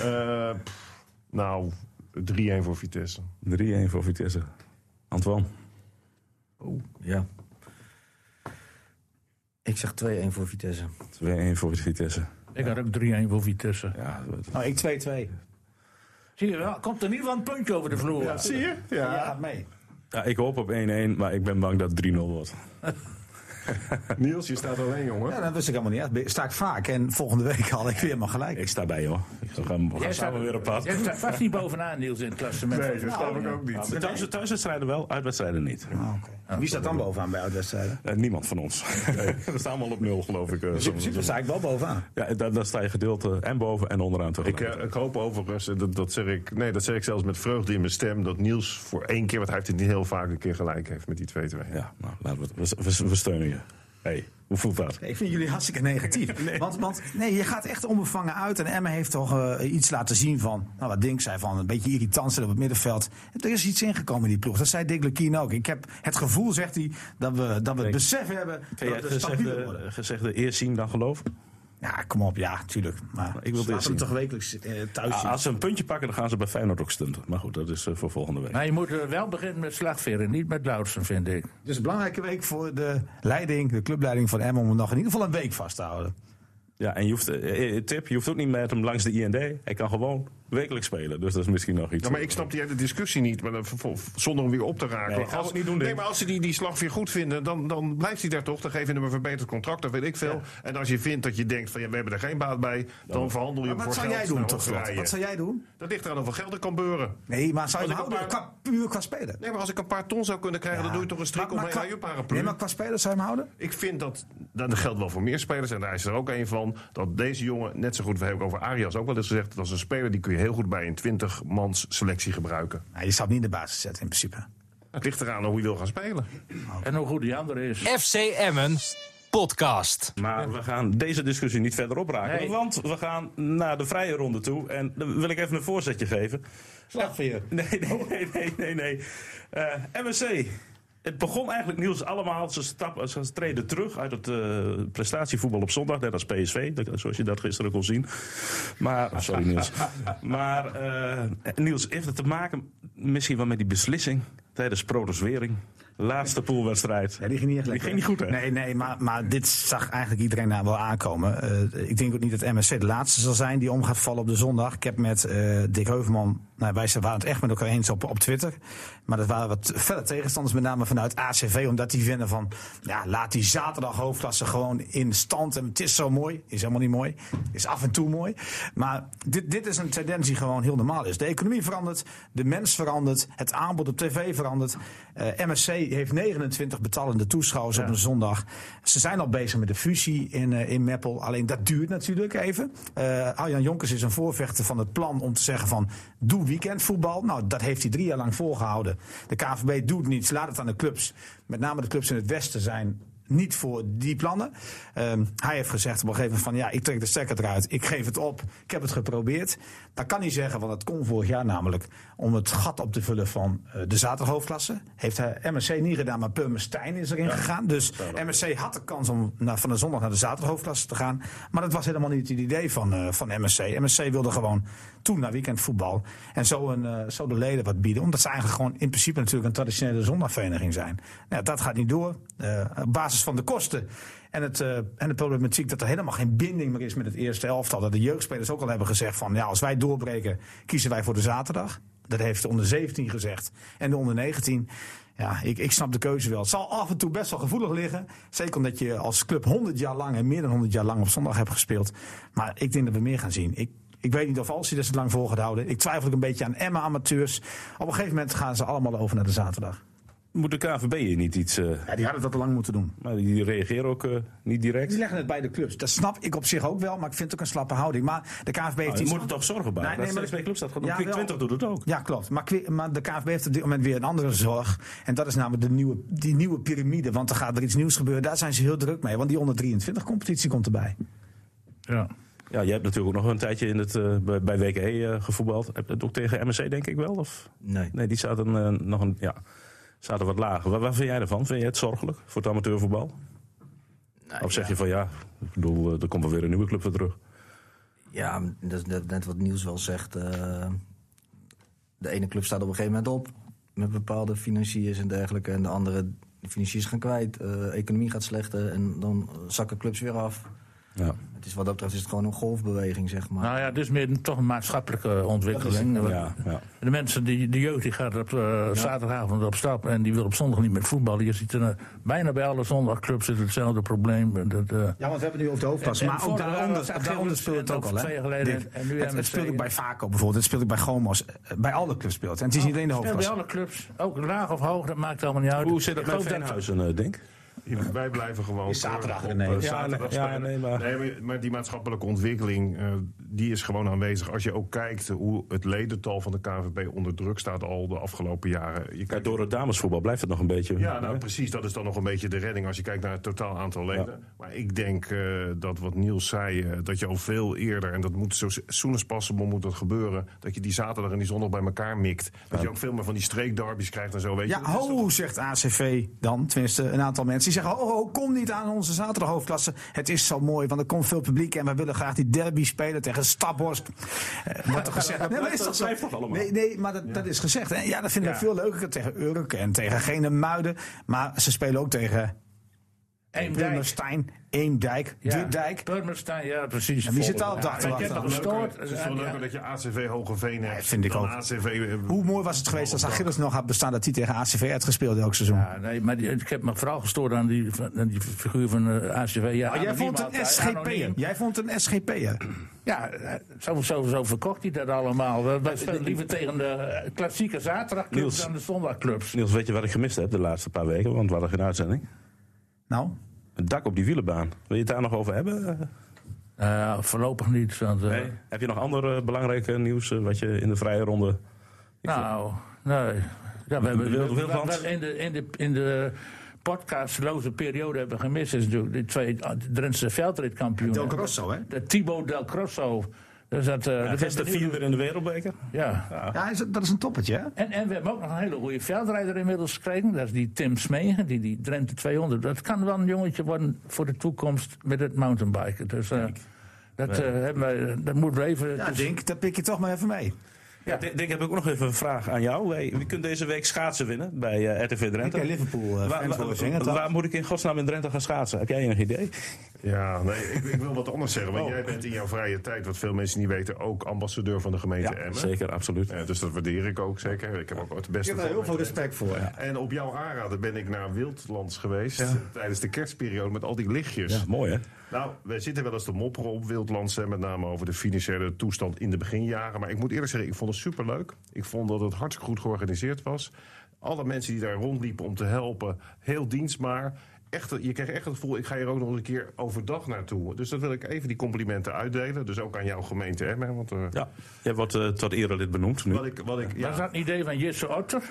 Eh, pff, Nou, 3-1 voor Vitesse. 3-1 voor Vitesse. Antoine. Ja. Ik zeg 2-1 voor Vitesse. 2-1 voor Vitesse. Ik had ook 3-1 voor Vitesse. Ja, dat- Nou, ik 2-2. Zie je wel, komt er niet van een puntje over de vloer. Zie je? Ja. Jij gaat mee. ja, ik hoop op 1-1, maar ik ben bang dat het 3-0 wordt. Niels, je staat alleen, jongen. Ja, dat wist ik helemaal niet. Sta ik vaak en volgende week had ik weer maar gelijk. Ik sta bij, hoor. Ik ga, we gaan samen staat- weer op pad. Jij staat vast niet bovenaan, Niels, in het klassement. Nee, dat snap ik ook niet. maar thuis, thuiswedstrijden wel, uitwedstrijden niet. Ah, oké. Wie staat dan bovenaan bij uitwedstrijden? Eh, niemand van ons. We staan allemaal op nul, geloof ik. Dus in principe sta ik wel bovenaan. Ja, daar, daar sta je gedeelte en boven en onderaan Ik, tegelijk. eh, ik hoop overigens, dat, dat, zeg ik, nee, dat zeg ik zelfs met vreugde in mijn stem, dat Niels voor één keer, want hij heeft het niet heel vaak een keer gelijk heeft met die 2-2. Ja, nou, laten we, we, we, we steunen je. hey, hoe voelt dat? Ik vind jullie hartstikke negatief. Want, want nee, je gaat echt onbevangen uit. En Emma heeft toch eh, iets laten zien van, nou, wat Dink zei, van een beetje irritant zijn op het middenveld. Er is iets ingekomen in die ploeg. Dat zei Dick Lukien ook. Ik heb het gevoel, zegt hij, dat we, dat we het besef hebben Kan dat het we gezegde, gezegde eerst zien dan geloven? Ja, kom op, ja, tuurlijk. Maar Ik wil dit hem toch wekelijks eh, thuis Ah, zien. als ze een puntje pakken, dan gaan ze bij Feyenoord ook stunten. Maar goed, dat is eh, voor volgende week. Maar je moet eh, wel beginnen met slagveren, niet met Loudsen, vind ik. Dus een belangrijke week voor de leiding, de clubleiding van Emma, om hem nog in ieder geval een week vast te houden. Ja, en je hoeft, eh, tip, je hoeft ook niet met hem langs de IND. Hij kan gewoon wekelijks spelen. Dus dat is misschien nog iets. Ja, maar ik snap die hele discussie niet, maar dan, zonder hem weer op te raken. Nee, als, niet doen, nee, maar als ze die, die slag weer goed vinden, dan, dan blijft hij daar toch. Dan geef je hem een verbeterd contract, dat weet ik veel. En als je vindt dat je denkt van ja, we hebben er geen baat bij, dan verhandel je Maar hem wat voor zou geld jij doen, naar toch? Hongarije. Wat zou jij doen? Dat ligt eraan hoeveel geld er kan beuren. Nee, maar zou je houden? een Qua, puur qua spelen. Nee, maar als ik een paar ton zou kunnen krijgen, dan doe je toch een strik Maar- maar omheen qua- je paraplu. Nee, maar qua spelers zou je hem houden? Ik vind dat, dat geldt wel voor meer spelers. En daar is er ook een van. Dat deze jongen, net zo goed, we hebben ook over Arias ook wel eens gezegd. Dat is een speler die kun je heel goed bij een 20-mans selectie gebruiken. Nou, je zou hem niet in de basis zetten in principe. Het ligt eraan hoe je wil gaan spelen. En hoe goed die andere is. FC Emmen podcast. Maar we gaan deze discussie niet verder opraken. Nee. Want we gaan naar de vrije ronde toe. En dan wil ik even een voorzetje geven. Slagveer. Nee, nee, nee, nee, nee. nee. Eh, MSC. Het begon eigenlijk Niels allemaal. Ze, stap, ze treden terug uit het eh, prestatievoetbal op zondag. Net als PSV, dat- zoals je dat gisteren kon zien. Maar, sorry Niels. Maar eh, Niels, heeft het te maken misschien wel met die beslissing tijdens Protoswering? Laatste poolwedstrijd. Ja, die ging niet echt Die lekker. ging niet goed, hè? Nee, nee maar, maar dit zag eigenlijk iedereen daar wel aankomen. Eh, ik denk ook niet dat MSC de laatste zal zijn die om gaat vallen op de zondag. Ik heb met eh, Dick Heuvelman, nou, wij waren het echt met elkaar eens op, op Twitter. Maar dat waren wat felle tegenstanders, met name vanuit ACV. Omdat die vinden van, ja, laat die zaterdag hoofdklasse gewoon in stand. En het is zo mooi. Is helemaal niet mooi. Is af en toe mooi. Maar dit, dit is een tendens die gewoon heel normaal is. De economie verandert, de mens verandert, het aanbod op tv verandert. Eh, MSC heeft 29 betalende toeschouwers op een zondag. Ze zijn al bezig met de fusie in, eh, in Meppel. Alleen dat duurt natuurlijk even. Eh Arjan Jonkers is een voorvechter van het plan om te zeggen van... doe weekendvoetbal. Nou, dat heeft hij drie jaar lang volgehouden. De KVB doet niets. Laat het aan de clubs. Met name de clubs in het westen zijn niet voor die plannen. Ehm, hij heeft gezegd op een gegeven moment van ja, ik trek de stekker eruit. Ik geef het op. Ik heb het geprobeerd. Dat kan hij zeggen, want dat kon vorig jaar namelijk om het gat op te vullen van eh, de zaterdaghoofdklasse. Heeft hij MSC niet gedaan, maar Purmerstein is erin gegaan. Dus MSC had de kans om naar, van de zondag naar de zaterdaghoofdklasse te gaan. Maar dat was helemaal niet het idee van, eh, van MSC. MSC wilde gewoon toen naar weekendvoetbal. En zo, een, eh, zo de leden wat bieden. Omdat ze eigenlijk gewoon in principe natuurlijk een traditionele zondagvereniging zijn. Nou, dat gaat niet door. Op basis van de kosten. En, het, eh, en de problematiek dat er helemaal geen binding meer is met het eerste elftal. Dat de jeugdspelers ook al hebben gezegd van ja, als wij doorbreken, kiezen wij voor de zaterdag. Dat heeft de onder 17 gezegd. En de onder 19. Ja, ik, ik snap de keuze wel. Het zal af en toe best wel gevoelig liggen. Zeker omdat je als club 100 jaar lang en meer dan 100 jaar lang op zondag hebt gespeeld. Maar ik denk dat we meer gaan zien. Ik, ik weet niet of Alcy dat zo lang vol gaat houden. Ik twijfel ook een beetje aan Emma amateurs. Op een gegeven moment gaan ze allemaal over naar de zaterdag. Moet de KVB hier niet iets... eh, Ja, die hadden dat al lang moeten doen. maar die reageren ook eh, niet direct? Die leggen het bij de clubs. Dat snap ik op zich ook wel, maar ik vind het ook een slappe houding. Maar de KVB heeft Nou, je iets- moet er toch zorgen bij. Nee, nee, dat maar- meer clubs dat gaat doen. Ja, Quick wel. 20 doet het ook. Ja, klopt. Maar, Kwi- maar de KVB heeft op dit moment weer een andere zorg. En dat is namelijk de nieuwe, die nieuwe piramide. Want er gaat er iets nieuws gebeuren. Daar zijn ze heel druk mee. Want die onder 23 competitie komt erbij. Ja. Ja, jij hebt natuurlijk ook nog een tijdje in het, eh, bij, bij WKE eh, gevoetbald. Heb je het ook tegen MSC denk ik wel? Of? Nee. Nee, die zaten eh, nog een, ja, zaten wat lager. Wat, wat vind jij ervan? Vind jij het zorgelijk voor het amateurvoetbal? Nou, of zeg ja. je van ja, ik bedoel, eh, er komt wel weer een nieuwe club voor terug. Ja, dat is net, wat Niels wel zegt. eh, de ene club staat op een gegeven moment op met bepaalde financiers en dergelijke. En de andere financiers gaan kwijt, uh, economie gaat slechter en dan zakken clubs weer af. Ja. Het is wat dat betreft is het gewoon een golfbeweging, zeg maar. Nou ja, het is meer toch een maatschappelijke ontwikkeling. Ja, ja. De mensen, die, de jeugd die gaat op uh, zaterdagavond op stap en die wil op zondag niet meer voetballen. Je ziet er, uh, bijna bij alle zondagclubs is hetzelfde probleem. Dat, uh, Ja, want we hebben nu over de hoofdklasse. Maar ook daaronder, daaronder speelt het ook al. Twee geleden. En nu het, het speelt ook bij Vaco bijvoorbeeld. Het speelt ook bij Gomos. Eh, Bij alle clubs speelt. En het is niet alleen de Speelt bij hoofdklasse. alle clubs, ook laag of hoog, dat maakt allemaal niet uit. Hoe zit het Ik met Veenhuizen, eh, Denk? Wij blijven gewoon. Is zaterdag, op, eh, Ja, nee, ja, nee, maar- Nee, maar, maar die maatschappelijke ontwikkeling, eh, die is gewoon aanwezig. Als je ook kijkt hoe het ledental van de KNVB onder druk staat al de afgelopen jaren. Je Kijk, kijkt door het damesvoetbal blijft het nog een beetje. Ja, nou hè? precies. Dat is dan nog een beetje de redding als je kijkt naar het totaal aantal leden. Maar ik denk eh, dat wat Niels zei, eh, dat je al veel eerder, en dat moet zo soon as possible moet dat gebeuren, dat je die zaterdag en die zondag bij elkaar mikt. Dat je ook veel meer van die streekderbies krijgt en zo. Weet je. Ja, Dat is toch- ho, zegt ACV dan. Tenminste, een aantal mensen. Die zeggen, ho, ho, kom niet aan onze zaterdag hoofdklasse. Het is zo mooi, want er komt veel publiek. En we willen graag die derby spelen tegen Staphorst. Eh, wordt er gezegd. Nee, maar is dat blijft toch allemaal? Nee, nee maar dat, dat is gezegd. En ja, dat vind ik veel leuker tegen Urk en tegen Gene Muiden. Maar ze spelen ook tegen Eemdijk. Purmerstein, Eemdijk, De Dijk. Purmerstein, ja, precies. Ja, wie zit daar op de Ja, achterwacht gestoord. Het is veel leuker dat je ACV Hogeveen hebt. Ja, vind ik ook. ACV, eh, Hoe mooi was het geweest als Achilles nog had bestaan dat hij tegen ACV had gespeeld elk seizoen? Ja, nee, maar die- ik heb me vooral gestoord aan die, aan die figuur van eh, ACV. Ja, Maar jij vond een SGP'er. anoniem. Jij vond een SGP'er. Ja, eh, zo, zo, zo verkocht hij dat allemaal. Wij- spelen liever tegen de klassieke zaterdagclubs Niels. dan de zondagclubs. Niels, weet je wat ik gemist heb de laatste paar weken? Want we hadden geen uitzending. Nou, Het dak op die wielenbaan. Wil je het daar nog over hebben? Eh, voorlopig niet. Want, eh, Heb je nog andere belangrijke nieuws eh, wat je in de vrije ronde... Nou, nee. Ja, we hebben, Wild- wat we in de, in de, in de podcastloze periode hebben gemist... is natuurlijk die twee Drentse veldritkampioenen. Del Grosso, hè? De Thibaut Del Grosso. Dus dat, dat Gisteren hebben we vierde in de wereldbeker. Ja. Ja, is- dat is een toppetje, hè? En, en we hebben ook nog een hele goede veldrijder inmiddels gekregen. Dat is die Tim Smegen, die, die Drenthe 200. Dat kan wel een jongetje worden voor de toekomst met het mountainbiken. Dus eh, dat, eh, hebben wij, dat moeten we even... Ja, dus- Dink, dat pik je toch maar even mee. Ja, Dick, Dick, heb ik ook nog even een vraag aan jou. Wij, wie kunt deze week schaatsen winnen bij eh, RTV Drenthe? Ik Liverpool, eh, waar, waar- waar moet ik in godsnaam in Drenthe gaan schaatsen? Heb jij enig idee? Ja, nee, ik, ik wil wat anders zeggen. Want Oh. jij bent in jouw vrije tijd, wat veel mensen niet weten, ook ambassadeur van de gemeente Ja, Emmen. zeker, absoluut. Eh, dus dat waardeer ik ook zeker. Ik heb ook het beste Ik heb er heel veel respect voor. Ja. En op jouw aanraden ben ik naar Wildlands geweest tijdens de kerstperiode met al die lichtjes. Ja, mooi hè? Nou, wij zitten wel eens te mopperen op Wildlands, hè, met name over de financiële toestand in de beginjaren. Maar ik moet eerlijk zeggen, ik vond het superleuk. Ik vond dat het hartstikke goed georganiseerd was. Alle mensen die daar rondliepen om te helpen, heel dienstbaar. Echt, je kreeg echt het gevoel, ik ga hier ook nog eens een keer overdag naartoe. Dus dat wil ik even die complimenten uitdelen. Dus ook aan jouw gemeente Emmen. Want, eh, Ja, jij wordt eh, tot erelid benoemd nu. wat ik, wat ik, ja, Was dat een idee van Jesse Otter?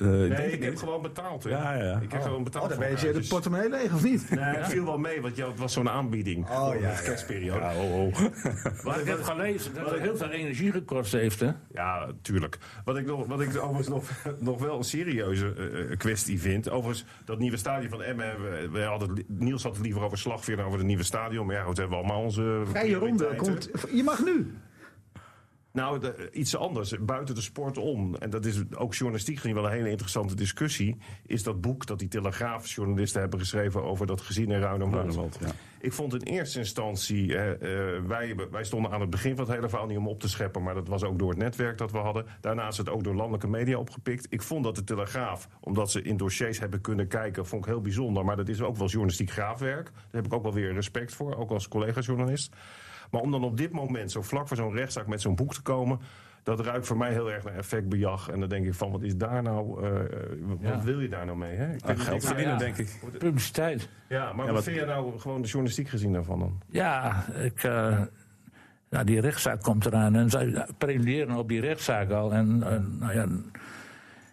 Eh, nee, ik heb gewoon betaald. Hè. Ja, ja. Ik heb gewoon betaald. Oh, dan ben je elkaar. de Dus- portemonnee leeg, of niet? Nee, het viel wel mee, want het was zo'n aanbieding. Oh, voor ja, de ja. kerstperiode. Ja, oh, oh. Maar ik heb gelezen dat het heel veel energie gekost heeft. Hè? Ja, tuurlijk. Wat ik, nog, wat ik overigens nog, nog wel een serieuze eh, kwestie vind. Overigens, dat nieuwe stadion van Emmen. We, we hadden, Niels had het liever over slagveer dan over het nieuwe stadion. Maar ja, goed, hebben we allemaal onze. Vrije ronde. Komt, je mag nu. Nou, de- iets anders, buiten de sport om. En dat is ook journalistiek wel een hele interessante discussie. Is dat boek dat die Telegraaf-journalisten hebben geschreven over dat gezin in. Ruinerwold, ja. Ik vond in eerste instantie, eh, wij, wij stonden aan het begin van het hele verhaal niet om op te scheppen, maar dat was ook door het netwerk dat we hadden. Daarna is het ook door landelijke media opgepikt. Ik vond dat de Telegraaf, omdat ze in dossiers hebben kunnen kijken, vond ik heel bijzonder. Maar dat is ook wel journalistiek graafwerk. Daar heb ik ook wel weer respect voor, ook als collega-journalist. Maar om dan op dit moment, zo vlak voor zo'n rechtszaak met zo'n boek te komen. Dat ruikt voor mij heel erg naar effectbejag. En dan denk ik van, wat is daar nou, eh, wat Ja. wil je daar nou mee? Hè? Ik Ah, geld verdienen, ja. denk ik. Publiciteit. Ja, maar Ja, wat vind je nou gewoon de journalistiek gezien daarvan dan? Ja, ik, eh, ja, die rechtszaak komt eraan. En zij preluderen op die rechtszaak al. En eh, nou ja,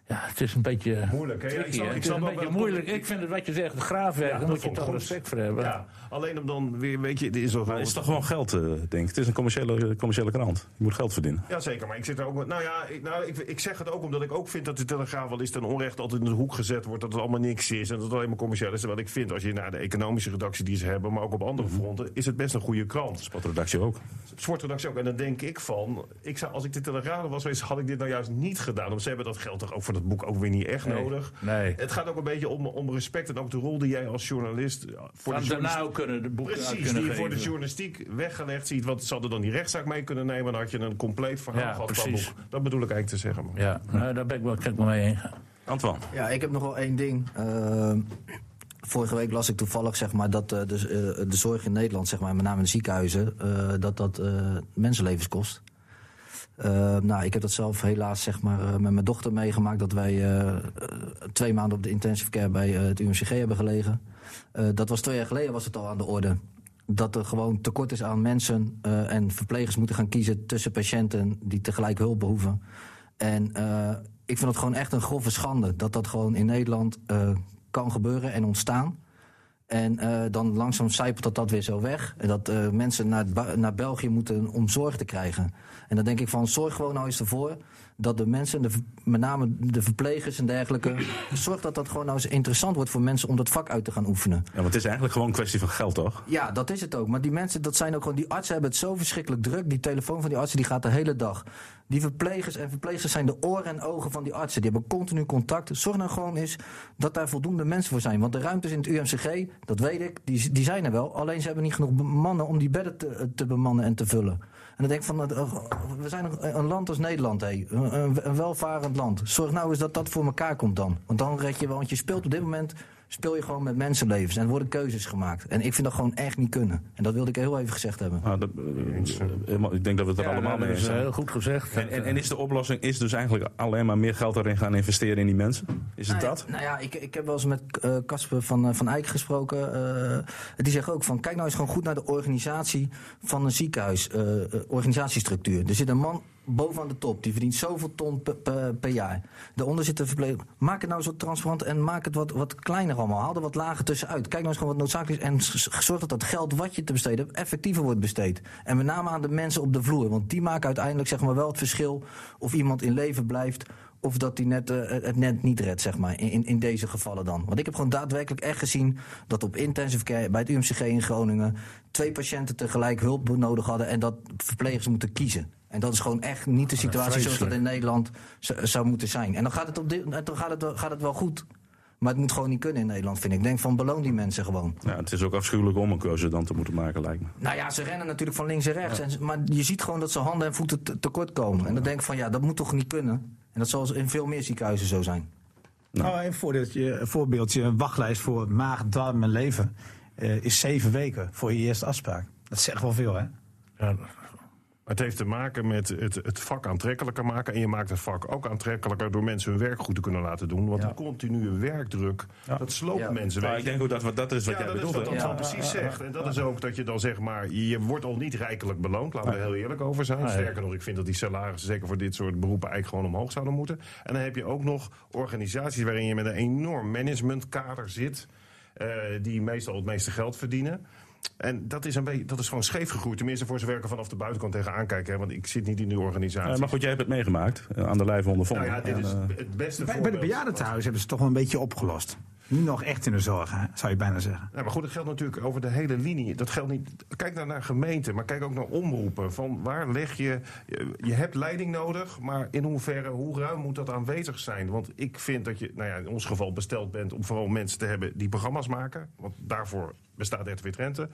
Ja, het is een beetje Moeilijk, hè? Ja, ik ik Het is een beetje wel- moeilijk. Ik vind het wat je zegt, het graafwerk, Ja, daar moet je toch goed. respect voor hebben. Ja, alleen om dan weer, weet je, is is toch gewoon geld, eh, denk ik. Het is een commerciële, commerciële krant. Je moet geld verdienen. Ja, zeker. Maar ik zit er ook... met- Nou ja, ik, nou, ik, ik zeg het ook omdat ik ook vind dat de Telegraaf wel eens ten onrecht altijd in de hoek gezet wordt. Dat het allemaal niks is en dat het alleen maar commercieel is. Terwijl ik vind, als je naar de economische redactie die ze hebben, maar ook op andere fronten, is het best een goede krant. Sportredactie ook. Sportredactie ook. En dan denk ik van, ik zou, als ik de Telegraaf was geweest, had ik dit nou juist niet gedaan. Want ze hebben dat geld toch ook voor dat boek ook weer niet echt Nee. nodig. Nee. Het gaat ook een beetje om, om respect en ook de rol die jij als journalist eh, voor de Van journalistiek... daarna ook kunnen de boeken Precies, kunnen die je voor de journalistiek weggelegd ziet. Want ze hadden dan die rechtszaak mee kunnen nemen. Dan had je een compleet verhaal Ja, gehad precies. boek. Dat bedoel ik eigenlijk te zeggen. man. Ja, nou, daar ben ik wel, wel mee eens. Antoine. Ja, ik heb nog wel één ding. Ehm, vorige week las ik toevallig zeg maar, dat eh, de, eh, de zorg in Nederland, zeg maar, met name in de ziekenhuizen, eh, dat dat eh, mensenlevens kost. Eh, nou, ik heb dat zelf helaas zeg maar, eh, met mijn dochter meegemaakt. Dat wij eh, eh, twee maanden op de intensive care bij het UMCG hebben gelegen. Dat was twee jaar geleden was het al aan de orde. Dat er gewoon tekort is aan mensen. en verplegers moeten gaan kiezen tussen patiënten die tegelijk hulp behoeven. En ik vind het gewoon echt een grove schande dat dat gewoon in Nederland kan gebeuren en ontstaan. En eh, dan langzaam zijpelt dat, dat weer zo weg. En dat eh, mensen naar, naar België moeten om zorg te krijgen. En dan denk ik van, zorg gewoon nou eens ervoor dat de mensen, de, met name de verplegers en dergelijke... zorg dat dat gewoon nou eens interessant wordt voor mensen om dat vak uit te gaan oefenen. Ja, want het is eigenlijk gewoon een kwestie van geld, toch? Ja, dat is het ook. Maar die mensen, dat zijn ook gewoon. Die artsen hebben het zo verschrikkelijk druk. Die telefoon van die artsen die gaat de hele dag. Die verplegers en verplegers zijn de oren en ogen van die artsen. Die hebben continu contact. Zorg nou gewoon eens dat daar voldoende mensen voor zijn. Want de ruimtes in het UMCG, dat weet ik, die, die zijn er wel. Alleen ze hebben niet genoeg mannen om die bedden te, te bemannen en te vullen. En dan denk ik van, eh, we zijn een- land als Nederland, hé. Een welvarend land. Zorg nou eens dat dat voor elkaar komt dan. Want dan red je wel, want je speelt op dit moment speel je gewoon met mensenlevens. En er worden keuzes gemaakt. En ik vind dat gewoon echt niet kunnen. En dat wilde ik heel even gezegd hebben. Nou, dat, eh, helemaal- ik denk dat we het er Ja, allemaal dat mee eh, zijn. heel goed gezegd. En, en, en is de oplossing is dus eigenlijk alleen maar meer geld erin gaan investeren in die mensen? Is het Nou ja, dat? Nou ja, ik, ik heb wel eens met eh, Casper van, eh, van Eyck gesproken. eh, die zegt ook van, kijk nou eens gewoon goed naar de organisatie van een ziekenhuis. eh, eh, organisatiestructuur. Er zit een man bovenaan de top. Die verdient zoveel ton per, jaar. Daaronder zit een verpleger. Maak het nou zo transparant en maak het wat, wat kleiner allemaal. Haal er wat lager tussenuit. Kijk nou eens gewoon wat noodzakelijk is. En zorg dat dat geld wat je te besteden hebt effectiever wordt besteed. En met name aan de mensen op de vloer. Want die maken uiteindelijk zeg maar, wel het verschil of iemand in leven blijft of dat hij net, eh, het net niet redt, zeg maar, in, in deze gevallen dan. Want ik heb gewoon daadwerkelijk echt gezien dat op intensive care bij het UMCG in Groningen twee patiënten tegelijk hulp nodig hadden en dat verplegers moeten kiezen. En dat is gewoon echt niet de situatie zoals dat in Nederland zou moeten zijn. En dan gaat het, op dit, dan gaat het, wel- gaat het wel goed. Maar het moet gewoon niet kunnen in Nederland, vind ik. Ik denk van beloon die mensen gewoon. Ja, het is ook afschuwelijk om een keuze dan te moeten maken, lijkt me. Nou ja, ze rennen natuurlijk van links en rechts. En, maar je ziet gewoon dat ze handen en voeten te- tekort komen. En dan denk ik van ja, dat moet toch niet kunnen. En dat zal in veel meer ziekenhuizen zo zijn. Nou, een voorbeeldje, een voorbeeldje, een wachtlijst voor maag, darm en lever eh, is zeven weken voor je eerste afspraak. Dat zegt wel veel, hè? Ja, Het heeft te maken met het, het vak aantrekkelijker maken. En je maakt het vak ook aantrekkelijker door mensen hun werk goed te kunnen laten doen. Want Ja. de continue werkdruk, dat sloopt Ja. mensen. Maar weet ik denk ook dat wat, dat is wat ja, jij dat is bedoelt. wat precies zegt. En dat is ook dat je dan zeg maar, je wordt al niet rijkelijk beloond. Laten we er heel eerlijk over zijn. Sterker nog, ik vind dat die salarissen zeker voor dit soort beroepen eigenlijk gewoon omhoog zouden moeten. En dan heb je ook nog organisaties waarin je met een enorm managementkader zit. eh, die meestal het meeste geld verdienen. En dat is, een beetje, dat is gewoon scheef gegroeid. Tenminste, voor zover ik er vanaf de buitenkant tegenaan kijken. Hè, want ik zit niet in die organisatie. Maar goed, jij hebt het meegemaakt, eh, aan de lijve ondervonden. nou ja, dit is En, eh, het beste Bij, bij de bejaardentehuis hebben ze het toch wel een beetje opgelost. Nu nog echt in de zorg, zou je bijna zeggen. Ja, maar goed, dat geldt natuurlijk over de hele linie. Dat geldt niet. Kijk naar, naar gemeenten, maar kijk ook naar omroepen. Van waar leg je. Je, hebt leiding nodig, maar in hoeverre, hoe ruim moet dat aanwezig zijn? Want ik vind dat je, nou ja, in ons geval besteld bent om vooral mensen te hebben die programma's maken. Want daarvoor bestaat RTV Drenthe.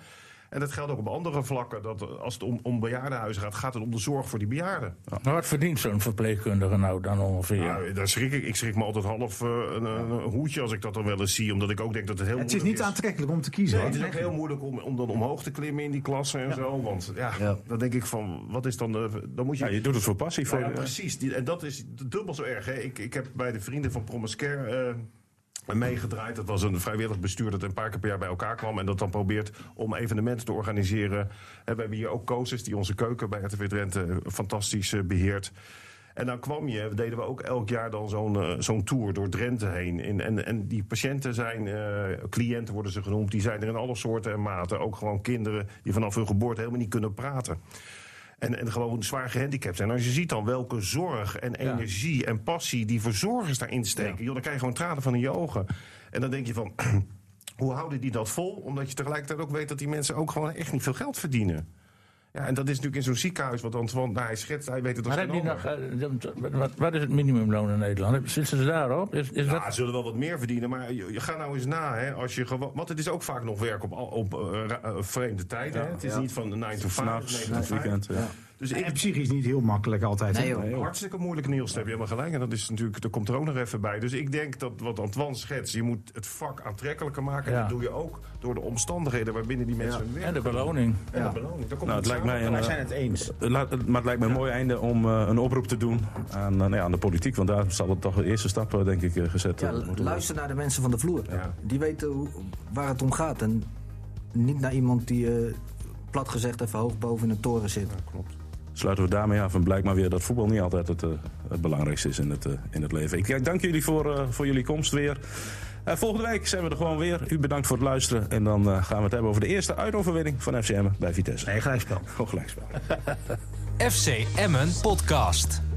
En dat geldt ook op andere vlakken. Dat als het om, om bejaardenhuizen gaat, gaat het om de zorg voor die bejaarden. Maar wat verdient zo'n verpleegkundige nou dan ongeveer? Nou, daar schrik ik. Ik schrik me altijd half eh, een, hoedje als ik dat dan wel eens zie. Omdat ik ook denk dat het heel Het is niet aantrekkelijk om te kiezen. Nee, het is ook heel moeilijk om, om dan omhoog te klimmen in die klasse en zo. Want ja, Ja. dan denk ik van, wat is dan de... Dan moet je... ja, je doet het voor passie. Voor, Nou ja, precies. Die, en dat is dubbel zo erg. Hè. Ik, ik heb bij de vrienden van Promiscare eh, meegedraaid. Dat was een vrijwillig bestuur dat een paar keer per jaar bij elkaar kwam. En dat dan probeert om evenementen te organiseren. En we hebben hier ook Kozes die onze keuken bij RTV Drenthe eh, fantastisch eh, beheert. En dan kwam je, deden we ook elk jaar dan zo'n eh, tour door Drenthe heen. En, en, en die patiënten zijn, cliënten worden ze genoemd, die zijn er in alle soorten en maten. Ook gewoon kinderen die vanaf hun geboorte helemaal niet kunnen praten. En, en gewoon zwaar gehandicapt zijn. Als je ziet dan welke zorg en energie en passie die verzorgers daarin steken. Joh, dan krijg je gewoon tranen van in je ogen. En dan denk je van, hoe houden die dat vol? Omdat je tegelijkertijd ook weet dat die mensen ook gewoon echt niet veel geld verdienen. Ja, en dat is natuurlijk in zo'n ziekenhuis, wat Antoine nou, hij schetst, hij weet het als Maar geen heb je ander. nog, eh, wat- is het minimumloon in Nederland? Zitten ze daarop? Is, is Ja, dat... ze zullen wel wat meer verdienen, maar je, je gaat nou eens na. Hè, als je gewoon, want het is ook vaak nog werk op, al- op eh, eh, vreemde tijden. hè. Het is niet van 9 to 5, S'nachts, 9 to het 5. weekend. Ja. Dus En ik, psychisch niet heel makkelijk altijd. Nee, hartstikke moeilijk Niels, daar heb je helemaal gelijk. En dat is natuurlijk, dat komt er ook nog even bij. Dus ik denk dat wat Antoine schetst, je moet het vak aantrekkelijker maken. En Ja. dat doe je ook door de omstandigheden waarbinnen die mensen hun werk En de beloning. En de beloning. Daar komt Nou, het lijkt mij een, Wij eh, zijn het eens. laat- maar het lijkt me een mooi einde om eh, een oproep te doen aan, eh, nou ja, aan de politiek. Want daar zal het toch de eerste stap, denk ik, gezet Ja, moeten luister naar de mensen van de vloer. Ja. Die weten hoe, waar het om gaat. En niet naar iemand die, eh, plat gezegd, even hoog boven in een toren zit. Sluiten we daarmee af en blijkt maar weer dat voetbal niet altijd het, eh, het belangrijkste is in het, eh, in het leven. Ik ja, dank jullie voor, eh, voor jullie komst weer. Eh, volgende week zijn we er gewoon weer. U bedankt voor het luisteren. En dan eh, gaan we het hebben over de eerste uitoverwinning van FCM bij Vitesse. Nee, gelijkspel. Gewoon gelijkspel. FC Emmen Podcast.